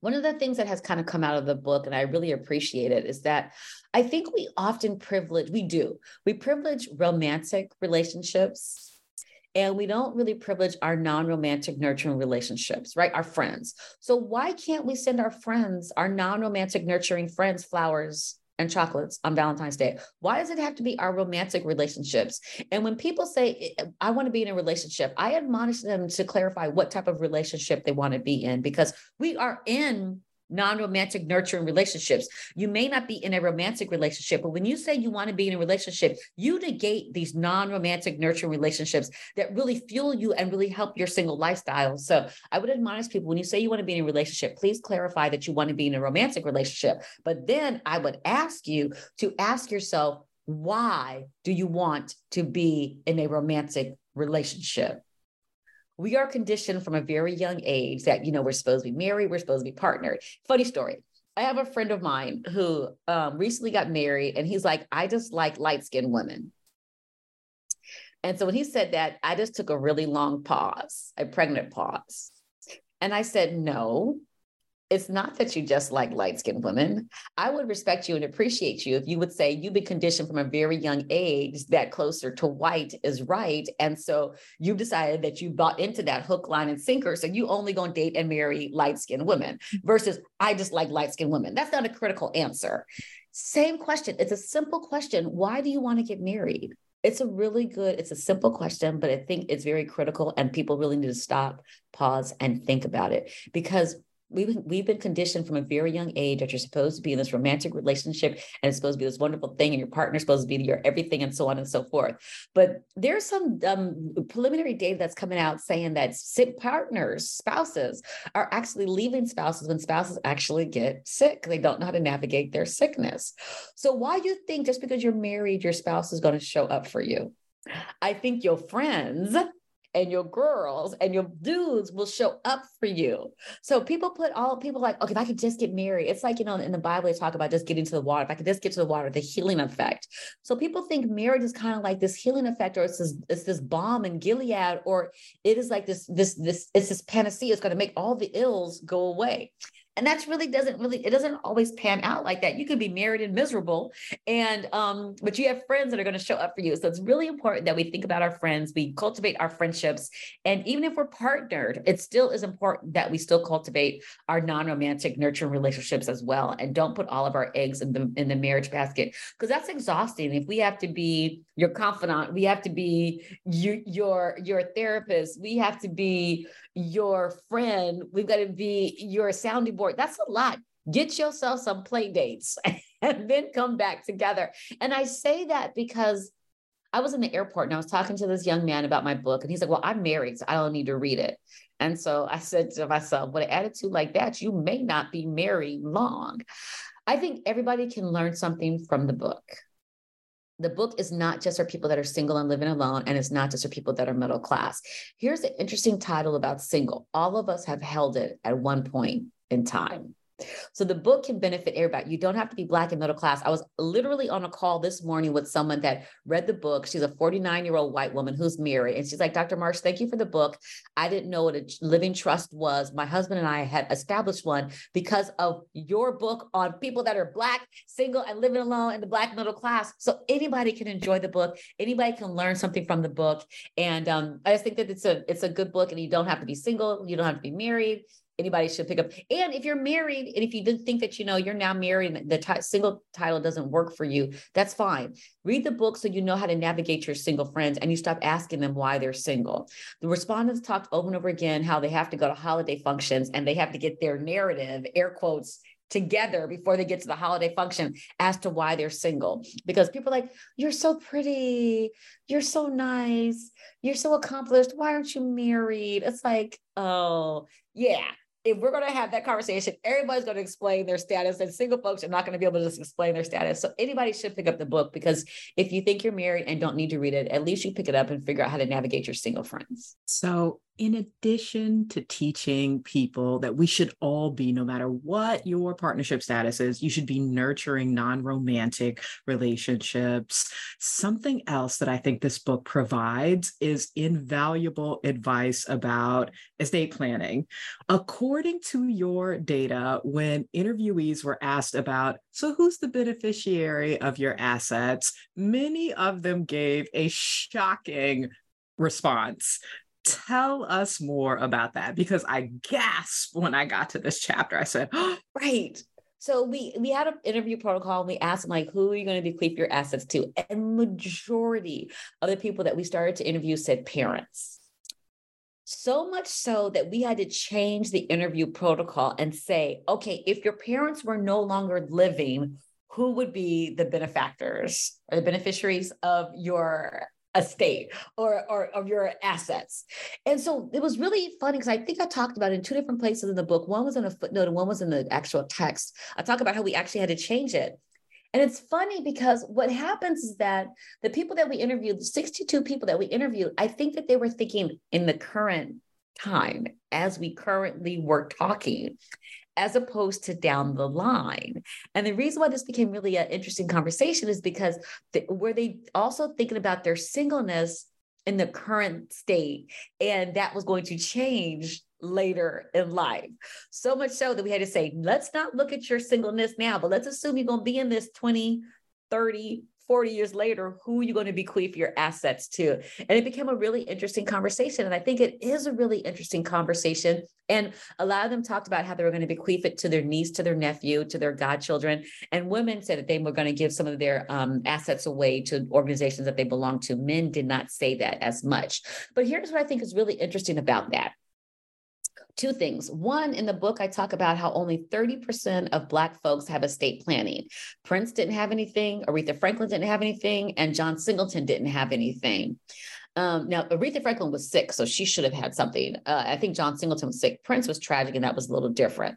one of the things that has kind of come out of the book, and I really appreciate it, is that I think we often privilege, we do, we privilege romantic relationships and we don't really privilege our non-romantic nurturing relationships right our friends so why can't we send our friends our non-romantic nurturing friends flowers and chocolates on Valentine's Day. Why does it have to be our romantic relationships? And when people say, I want to be in a relationship, I admonish them to clarify what type of relationship they want to be in because we are in non-romantic nurturing relationships. You may not be in a romantic relationship, but when you say you want to be in a relationship, you negate these non-romantic nurturing relationships that really fuel you and really help your single lifestyle. So I would admonish people when you say you want to be in a relationship, please clarify that you want to be in a romantic relationship. But then I would ask you to ask yourself, why do you want to be in a romantic relationship? We are conditioned from a very young age that you know we're supposed to be married we're supposed to be partnered. Funny story. I have a friend of mine who um, recently got married and he's like i just like light-skinned women. And so when he said that i just took a really long pause a pregnant pause. And i said no it's not that you just like light skinned women. I would respect you and appreciate you if you would say you've been conditioned from a very young age that closer to white is right. And so you've decided that you bought into that hook, line, and sinker. So you only going to date and marry light skinned women versus I just like light skinned women. That's not a critical answer. Same question. It's a simple question. Why do you want to get married? It's a really good, it's a simple question, but I think it's very critical and people really need to stop, pause, and think about it because we've been, we've been conditioned from a very young age that you're supposed to be in this romantic relationship and it's supposed to be this wonderful thing and your partner's supposed to be your everything and so on and so forth. But there's some um, preliminary data that's coming out saying that sick partners spouses are actually leaving spouses when spouses actually get sick. They don't know how to navigate their sickness. So why do you think just because you're married your spouse is going to show up for you? I think your friends and your girls and your dudes will show up for you. So people put all people like, okay, if I could just get married, it's like, you know, in the Bible, they talk about just getting to the water. If I could just get to the water, the healing effect. So people think marriage is kind of like this healing effect, or it's this, it's this balm in Gilead, or it is like this, this, this, it's this panacea. It's going to make all the ills go away and that's really doesn't really it doesn't always pan out like that. You could be married and miserable and um but you have friends that are going to show up for you. So it's really important that we think about our friends we cultivate our friendships and even if we're partnered it still is important that we still cultivate our non-romantic nurturing relationships as well. And don't put all of our eggs in the in the marriage basket because that's exhausting. If we have to be your confidant we have to be you, your your therapist we have to be your friend we've got to be your sounding board. That's a lot. Get yourself some play dates *laughs* and then come back together. And i say that because i was in the airport and i was talking to this young man about my book and he's like well i'm married so i don't need to read it. And so i said to myself with an attitude like that you may not be married long. I think everybody can learn something from the book the book is not just for people that are single and living alone, and it's not just for people that are middle class. Here's an interesting title about single. All of us have held it at one point in time. So the book can benefit everybody. You don't have to be black and middle class. I was literally on a call this morning with someone that read the book. She's a 49 year old white woman who's married. And she's like, Dr. Marsh, thank you for the book. I didn't know what a living trust was. My husband and I had established one because of your book on people that are black, single, and living alone in the black middle class. So anybody can enjoy the book. Anybody can learn something from the book. And um, I just think that it's a it's a good book and you don't have to be single. You don't have to be married anybody should pick up. And if you're married, and if you didn't think that you know you're now married, the t- single title doesn't work for you, that's fine. Read the book so you know how to navigate your single friends, and you stop asking them why they're single. The respondents talked over and over again how they have to go to holiday functions and they have to get their narrative, air quotes, together before they get to the holiday function as to why they're single. Because people are like, you're so pretty, you're so nice, you're so accomplished. Why aren't you married? It's like, oh, yeah, if we're going to have that conversation, everybody's going to explain their status, and single folks are not going to be able to just explain their status. So anybody should pick up the book because if you think you're married and don't need to read it, at least you pick it up and figure out how to navigate your single friends. So in addition to teaching people that we should all be, no matter what your partnership status is, you should be nurturing non romantic relationships. Something else that I think this book provides is invaluable advice about estate planning. According to your data, when interviewees were asked about, so who's the beneficiary of your assets, many of them gave a shocking response tell us more about that because I gasped when I got to this chapter. I said, oh. right. So we we had an interview protocol and we asked them like, who are you going to bequeath your assets to? And majority of the people that we started to interview said parents. So much so that we had to change the interview protocol and say, okay, if your parents were no longer living, who would be the benefactors or the beneficiaries of your estate or, or of your assets. And so it was really funny because I think I talked about it in two different places in the book. One was in a footnote and one was in the actual text. I talk about how we actually had to change it. And it's funny because what happens is that the people that we interviewed, the 62 people that we interviewed, I think that they were thinking in the current time as we currently were talking as opposed to down the line. And the reason why this became really an interesting conversation is because were they also thinking about their singleness in the current state and that was going to change later in life. So much so that we had to say, let's not look at your singleness now, but let's assume you're going to be in this 20, 30, 40 years later, who are you going to bequeath your assets to? And it became a really interesting conversation. And I think it is a really interesting conversation. And a lot of them talked about how they were going to bequeath it to their niece, to their nephew, to their godchildren. And women said that they were going to give some of their um, assets away to organizations that they belong to. Men did not say that as much. But here's what I think is really interesting about that two things. One, in the book, I talk about how only 30% of Black folks have estate planning. Prince didn't have anything, Aretha Franklin didn't have anything, and John Singleton didn't have anything. Um, now, Aretha Franklin was sick, so she should have had something. Uh, I think John Singleton was sick. Prince was tragic, and that was a little different.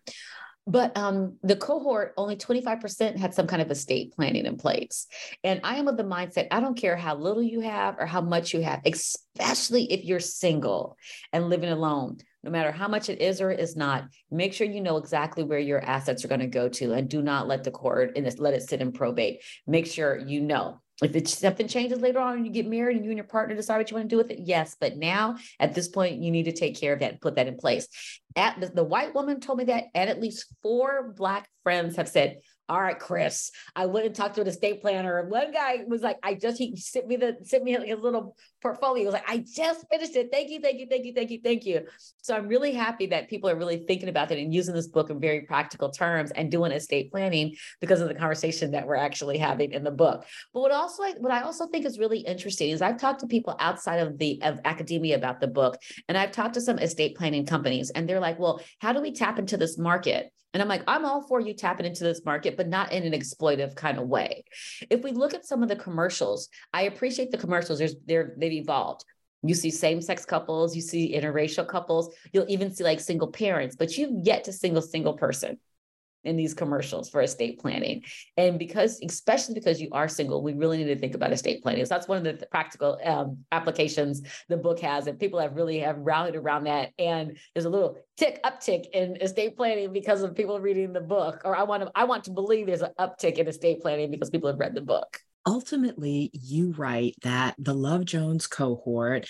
But um, the cohort, only 25% had some kind of estate planning in place. And I am of the mindset I don't care how little you have or how much you have, especially if you're single and living alone no matter how much it is or is not, make sure you know exactly where your assets are going to go to and do not let the court and let it sit in probate. Make sure you know. If it's something changes later on and you get married and you and your partner decide what you want to do with it, yes. But now at this point, you need to take care of that and put that in place. At the, the white woman told me that, and at least four black friends have said, all right, Kris, I went and talked to an estate planner. One guy was like, I just, he sent me the, sent me his little portfolio. He was like, I just finished it. Thank you, thank you, thank you, thank you, thank you. So I'm really happy that people are really thinking about that and using this book in very practical terms and doing estate planning because of the conversation that we're actually having in the book. But what also, what I also think is really interesting is I've talked to people outside of the, of academia about the book, and I've talked to some estate planning companies and they're like, well, how do we tap into this market? And I'm like, I'm all for you tapping into this market, but not in an exploitive kind of way. If we look at some of the commercials, I appreciate the commercials. There's they're they've evolved. You see same-sex couples, you see interracial couples, you'll even see like single parents, but you've yet to single single person in these commercials for estate planning. And because, especially because you are single, we really need to think about estate planning. So that's one of the practical um, applications the book has, and people have really have rallied around that. And there's a little tick uptick in estate planning because of people reading the book. Or I want to I want to believe there's an uptick in estate planning because people have read the book ultimately you write that the love jones cohort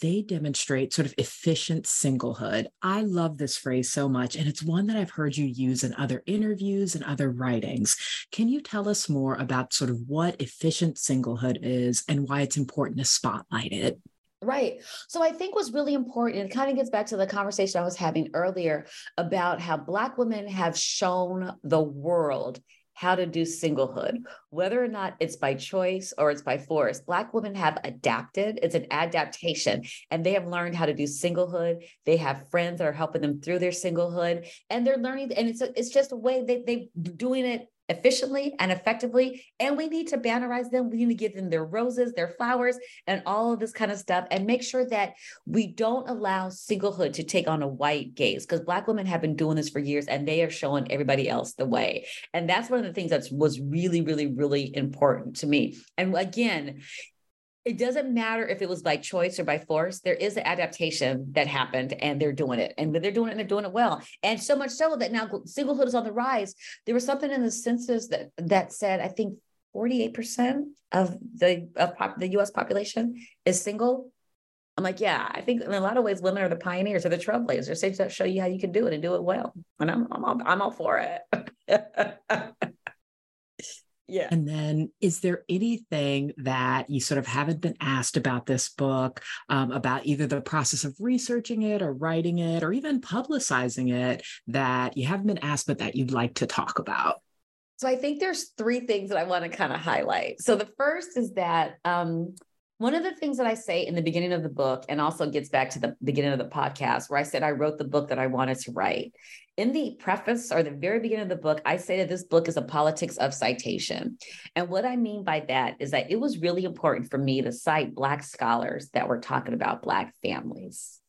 they demonstrate sort of efficient singlehood. I love this phrase so much, and it's one that I've heard you use in other interviews and other writings. Can you tell us more about sort of what efficient singlehood is and why it's important to spotlight it? Right. So I think what's really important, it kind of gets back to the conversation I was having earlier about how Black women have shown the world how to do singlehood, whether or not it's by choice or it's by force. Black women have adapted. It's an adaptation, and they have learned how to do singlehood. They have friends that are helping them through their singlehood, and they're learning. And it's a, it's just a way they they doing it efficiently and effectively. And we need to bannerize them. We need to give them their roses, their flowers, and all of this kind of stuff, and make sure that we don't allow singlehood to take on a white gaze because Black women have been doing this for years and they are showing everybody else the way. And that's one of the things that was really, really, really important to me. And again, it doesn't matter if it was by choice or by force. There is an adaptation that happened, and they're doing it, and they're doing it, and they're doing it well. And so much so that now singlehood is on the rise. There was something in the census that that said, I think, forty-eight percent of the of pop, the U.S. population is single. I'm like, yeah, I think in a lot of ways, women are the pioneers or the trailblazers. They just show you how you can do it and do it well, and I'm I'm all, I'm all for it. *laughs* Yeah. And then, is there anything that you sort of haven't been asked about this book, um, about either the process of researching it or writing it or even publicizing it that you haven't been asked, but that you'd like to talk about? So, I think there's three things that I want to kind of highlight. So, the first is that um, one of the things that I say in the beginning of the book, and also gets back to the beginning of the podcast, where I said I wrote the book that I wanted to write. In the preface or the very beginning of the book, I say that this book is a politics of citation. And what I mean by that is that it was really important for me to cite Black scholars that were talking about Black families.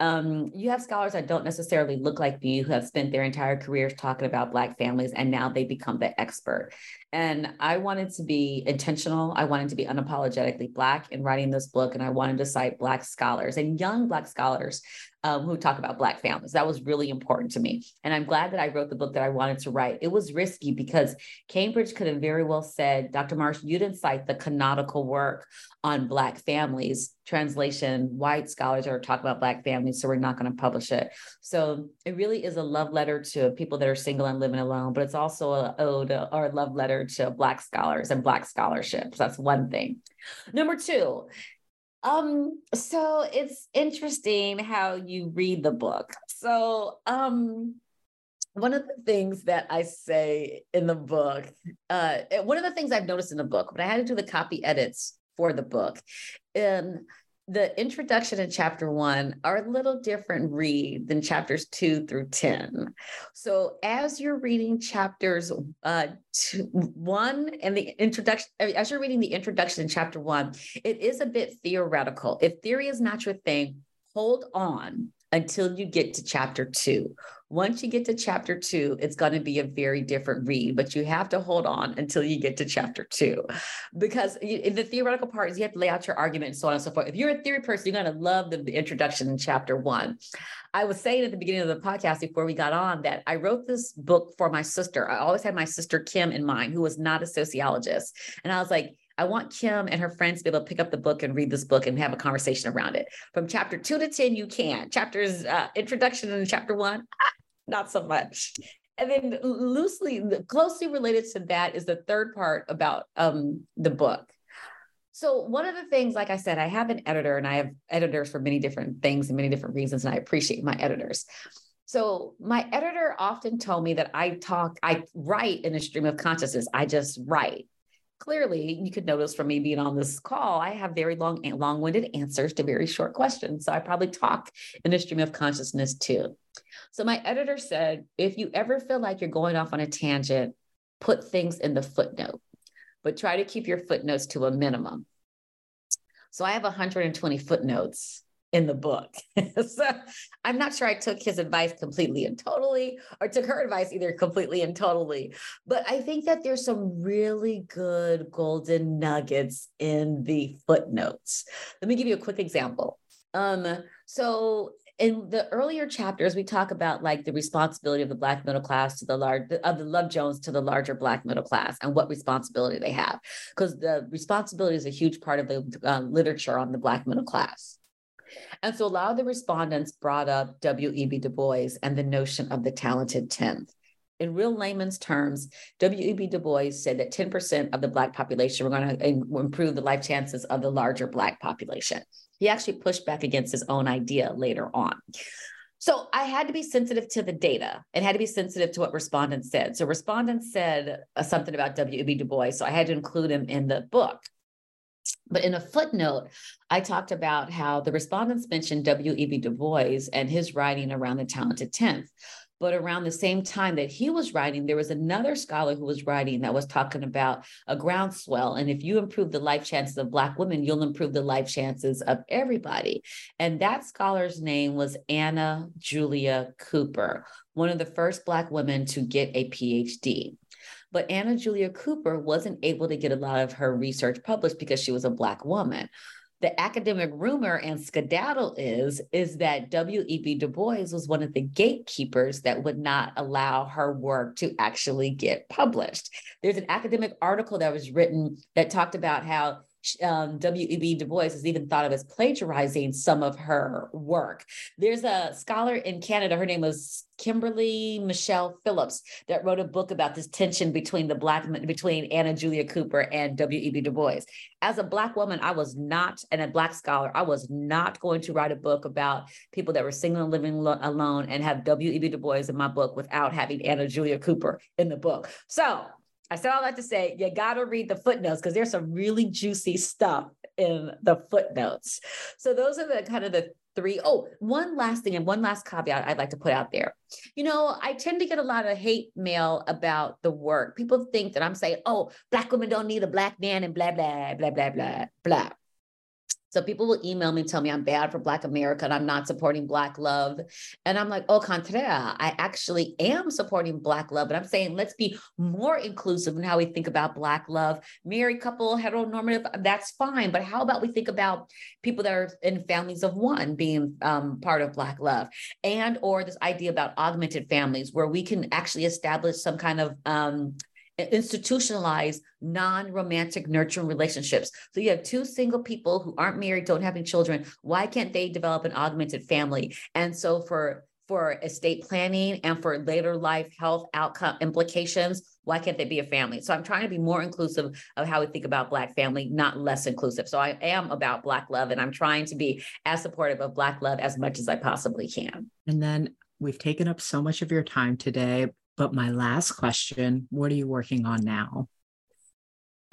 Um, you have scholars that don't necessarily look like me who have spent their entire careers talking about Black families and now they become the expert. And I wanted to be intentional. I wanted to be unapologetically Black in writing this book. And I wanted to cite Black scholars and young Black scholars um, who talk about Black families. That was really important to me. And I'm glad that I wrote the book that I wanted to write. It was risky because Cambridge could have very well said, Dr. Marsh, you didn't cite the canonical work on Black families, translation, white scholars are talking about Black families, so we're not going to publish it. So it really is a love letter to people that are single and living alone, but it's also a ode or a love letter to Black scholars and Black scholarships. That's one thing. Number two, um, so it's interesting how you read the book. So, um, one of the things that I say in the book, uh, one of the things I've noticed in the book, when I had to do the copy edits for the book, and the introduction in chapter one are a little different read than chapters two through 10. So as you're reading chapters uh, two, one and the introduction, as you're reading the introduction in chapter one, it is a bit theoretical. If theory is not your thing, hold on until you get to chapter two. Once you get to chapter two, it's going to be a very different read, but you have to hold on until you get to chapter two. Because the theoretical part is you have to lay out your argument and so on and so forth. If you're a theory person, you're going to love the introduction in chapter one. I was saying at the beginning of the podcast before we got on that I wrote this book for my sister. I always had my sister Kim in mind, who was not a sociologist. And I was like, I want Kim and her friends to be able to pick up the book and read this book and have a conversation around it. From chapter two to 10, you can. Chapters, uh, introduction and chapter one, ah, *laughs* not so much. And then loosely, closely related to that is the third part about um, the book. So one of the things, like I said, I have an editor and I have editors for many different things and many different reasons, and I appreciate my editors. So my editor often told me that I talk, I write in a stream of consciousness. I just write clearly you could notice from me being on this call i have very long long-winded answers to very short questions. So i probably talk in a stream of consciousness too. So my editor said if you ever feel like you're going off on a tangent put things in the footnote but try to keep your footnotes to a minimum. So i have 120 footnotes in the book. *laughs* so I'm not sure I took his advice completely and totally, or took her advice either completely and totally. But I think that there's some really good golden nuggets in the footnotes. Let me give you a quick example. Um, so in the earlier chapters, we talk about like the responsibility of the Black middle class to the large of the Love Jones to the larger Black middle class and what responsibility they have, because the responsibility is a huge part of the uh, literature on the Black middle class. And so a lot of the respondents brought up W.E.B. Du Bois and the notion of the talented 10th. In real layman's terms, W.E.B. Du Bois said that 10% of the Black population were going to improve the life chances of the larger Black population. He actually pushed back against his own idea later on. So I had to be sensitive to the data and had to be sensitive to what respondents said. So respondents said uh, something about W.E.B. Du Bois, so I had to include him in the book. But in a footnote, I talked about how the respondents mentioned W.E.B. Du Bois and his writing around the talented 10th. But around the same time that he was writing, there was another scholar who was writing that was talking about a groundswell. And if you improve the life chances of Black women, you'll improve the life chances of everybody. And that scholar's name was Anna Julia Cooper, one of the first Black women to get a PhD. But Anna Julia Cooper wasn't able to get a lot of her research published because she was a Black woman. The academic rumor and skedaddle is, is that W.E.B. Du Bois was one of the gatekeepers that would not allow her work to actually get published. There's an academic article that was written that talked about how um, W.E.B. Du Bois is even thought of as plagiarizing some of her work. There's a scholar in Canada, her name was Kimberly Michelle Phillips, that wrote a book about this tension between the black between Anna Julia Cooper and W.E.B. Du Bois. As a black woman, I was not, and a black scholar, I was not going to write a book about people that were single and living lo- alone and have W.E.B. Du Bois in my book without having Anna Julia Cooper in the book. So I said all that to say you got to read the footnotes because there's some really juicy stuff in the footnotes. So those are the kind of the three. Oh, one last thing and one last caveat I'd like to put out there. You know, I tend to get a lot of hate mail about the work. People think that I'm saying, oh, black women don't need a black man and blah, blah, blah, blah, blah, blah. So people will email me, tell me I'm bad for Black America and I'm not supporting Black love. And I'm like, oh, contraire, I actually am supporting Black love. But I'm saying let's be more inclusive in how we think about Black love. Married couple, heteronormative, that's fine. But how about we think about people that are in families of one being um, part of Black love? And or this idea about augmented families where we can actually establish some kind of um, institutionalize non-romantic nurturing relationships. So you have two single people who aren't married, don't have any children. Why can't they develop an augmented family? And so for for estate planning and for later life health outcome implications, why can't they be a family? So I'm trying to be more inclusive of how we think about Black family, not less inclusive. So I am about Black love and I'm trying to be as supportive of Black love as much as I possibly can. And then we've taken up so much of your time today, but my last question what are you working on now?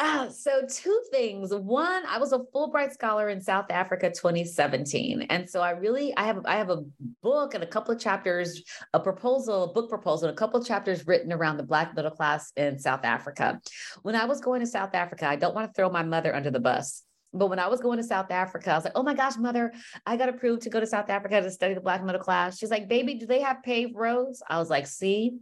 Uh, so two things. One, I was a Fulbright scholar in South Africa 2017. And so I really I have I have a book and a couple of chapters, a proposal, a book proposal, a couple of chapters written around the black middle class in South Africa. When I was going to South Africa, I don't want to throw my mother under the bus. But when I was going to South Africa, I was like, oh my gosh, mother, I got approved to go to South Africa to study the Black middle class. She's like, baby, do they have paved roads? I was like, see,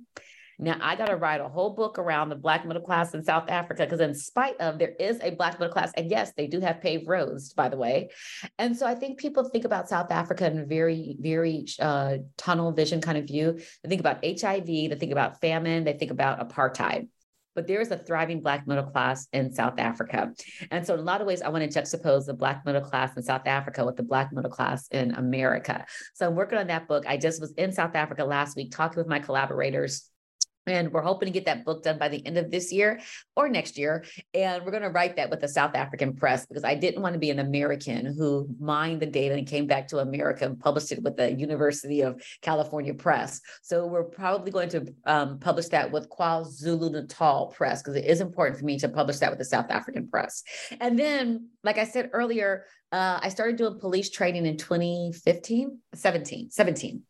now I got to write a whole book around the Black middle class in South Africa because, in spite of there is a Black middle class, and yes, they do have paved roads, by the way. And so I think people think about South Africa in a very, very uh, tunnel vision kind of view. They think about HIV, they think about famine, they think about apartheid but there is a thriving Black middle class in South Africa. And so, in a lot of ways, I want to juxtapose the Black middle class in South Africa with the Black middle class in America. So, I'm working on that book. I just was in South Africa last week talking with my collaborators and we're hoping to get that book done by the end of this year or next year. And we're going to write that with the South African press because I didn't want to be an American who mined the data and came back to America and published it with the University of California Press. So we're probably going to um, publish that with KwaZulu Natal Press because it is important for me to publish that with the South African press. And then, like I said earlier, uh, I started doing police training in 2015, 17, 17,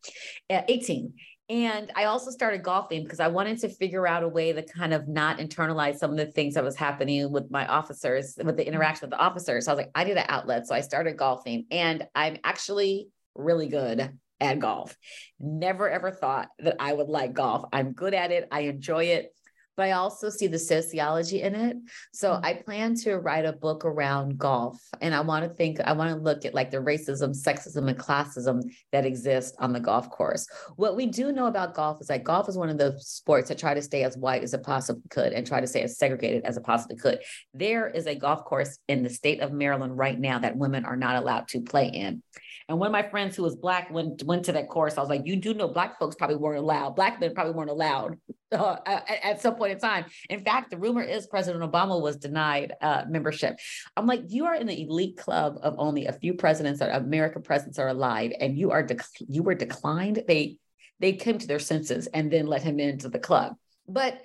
uh, 18. And I also started golfing because I wanted to figure out a way to kind of not internalize some of the things that was happening with my officers, with the mm-hmm. interaction with the officers. So I was like, I need an outlet. So I started golfing and I'm actually really good at golf. Never ever thought that I would like golf. I'm good at it. I enjoy it but I also see the sociology in it. So mm-hmm. I plan to write a book around golf. And I want to think, I want to look at like the racism, sexism, and classism that exist on the golf course. What we do know about golf is that golf is one of the sports that try to stay as white as it possibly could and try to stay as segregated as it possibly could. There is a golf course in the state of Maryland right now that women are not allowed to play in. And one of my friends who was black went went to that course. I was like, you do know black folks probably weren't allowed. Black men probably weren't allowed uh, at, at, some point in time. In fact, the rumor is President Obama was denied uh, membership. I'm like, you are in the elite club of only a few presidents or American presidents are alive, and you are dec- you were declined. They they came to their senses and then let him into the club. But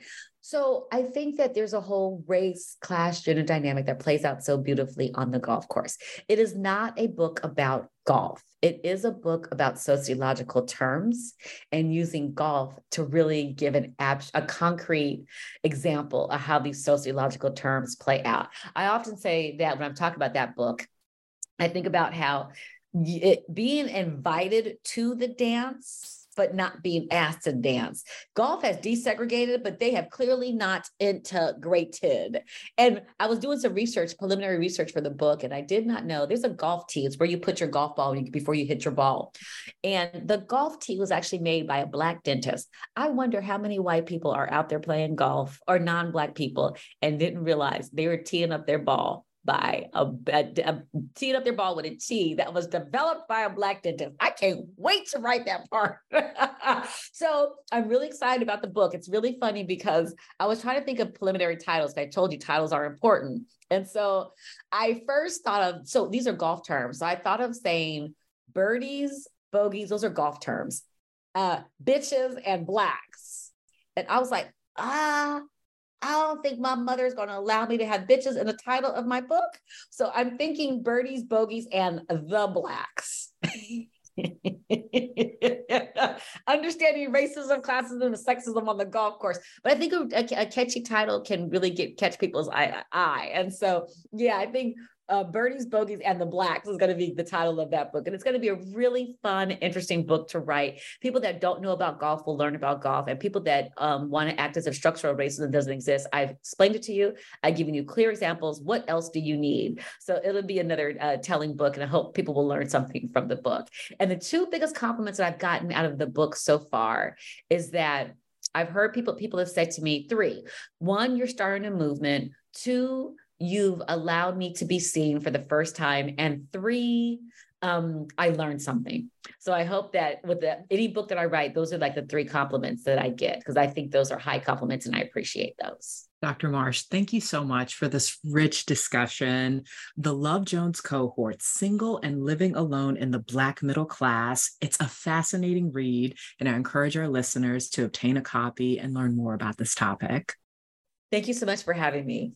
so I think that there's a whole race, class, gender dynamic that plays out so beautifully on the golf course. It is not a book about golf. It is a book about sociological terms and using golf to really give an ab- a concrete example of how these sociological terms play out. I often say that when I'm talking about that book, I think about how it, being invited to the dance but not being asked to dance. Golf has desegregated, but they have clearly not integrated. And I was doing some research, preliminary research for the book, and I did not know there's a golf tee. It's where you put your golf ball before you hit your ball. And the golf tee was actually made by a Black dentist. I wonder how many white people are out there playing golf or non Black people and didn't realize they were teeing up their ball by a, a, a teeing up their ball with a tee that was developed by a black dentist. I can't wait to write that part. *laughs* so I'm really excited about the book. It's really funny because I was trying to think of preliminary titles. I told you titles are important. And so I first thought of, so these are golf terms. So I thought of saying birdies, bogeys, those are golf terms, uh, bitches and blacks. And I was like, ah, I don't think my mother is going to allow me to have bitches in the title of my book. So I'm thinking birdies, bogeys, and the blacks. *laughs* Understanding racism, classism, and sexism on the golf course. But I think a, a catchy title can really get catch people's eye, eye. And so, yeah, I think uh, Birdies, Bogeys, and the Blacks is going to be the title of that book. And it's going to be a really fun, interesting book to write. People that don't know about golf will learn about golf, and people that um, want to act as if structural racism doesn't exist. I've explained it to you. I've given you clear examples. What else do you need? So it'll be another uh, telling book, and I hope people will learn something from the book. And the two biggest compliments that I've gotten out of the book so far is that I've heard people, people have said to me three. One, you're starting a movement. Two, you've allowed me to be seen for the first time and three um, i learned something so i hope that with the any book that i write those are like the three compliments that i get because i think those are high compliments and i appreciate those Dr. Marsh, thank you so much for this rich discussion. The Love Jones cohort, Single and Living Alone in the Black Middle Class. It's a fascinating read, and I encourage our listeners to obtain a copy and learn more about this topic. Thank you so much for having me.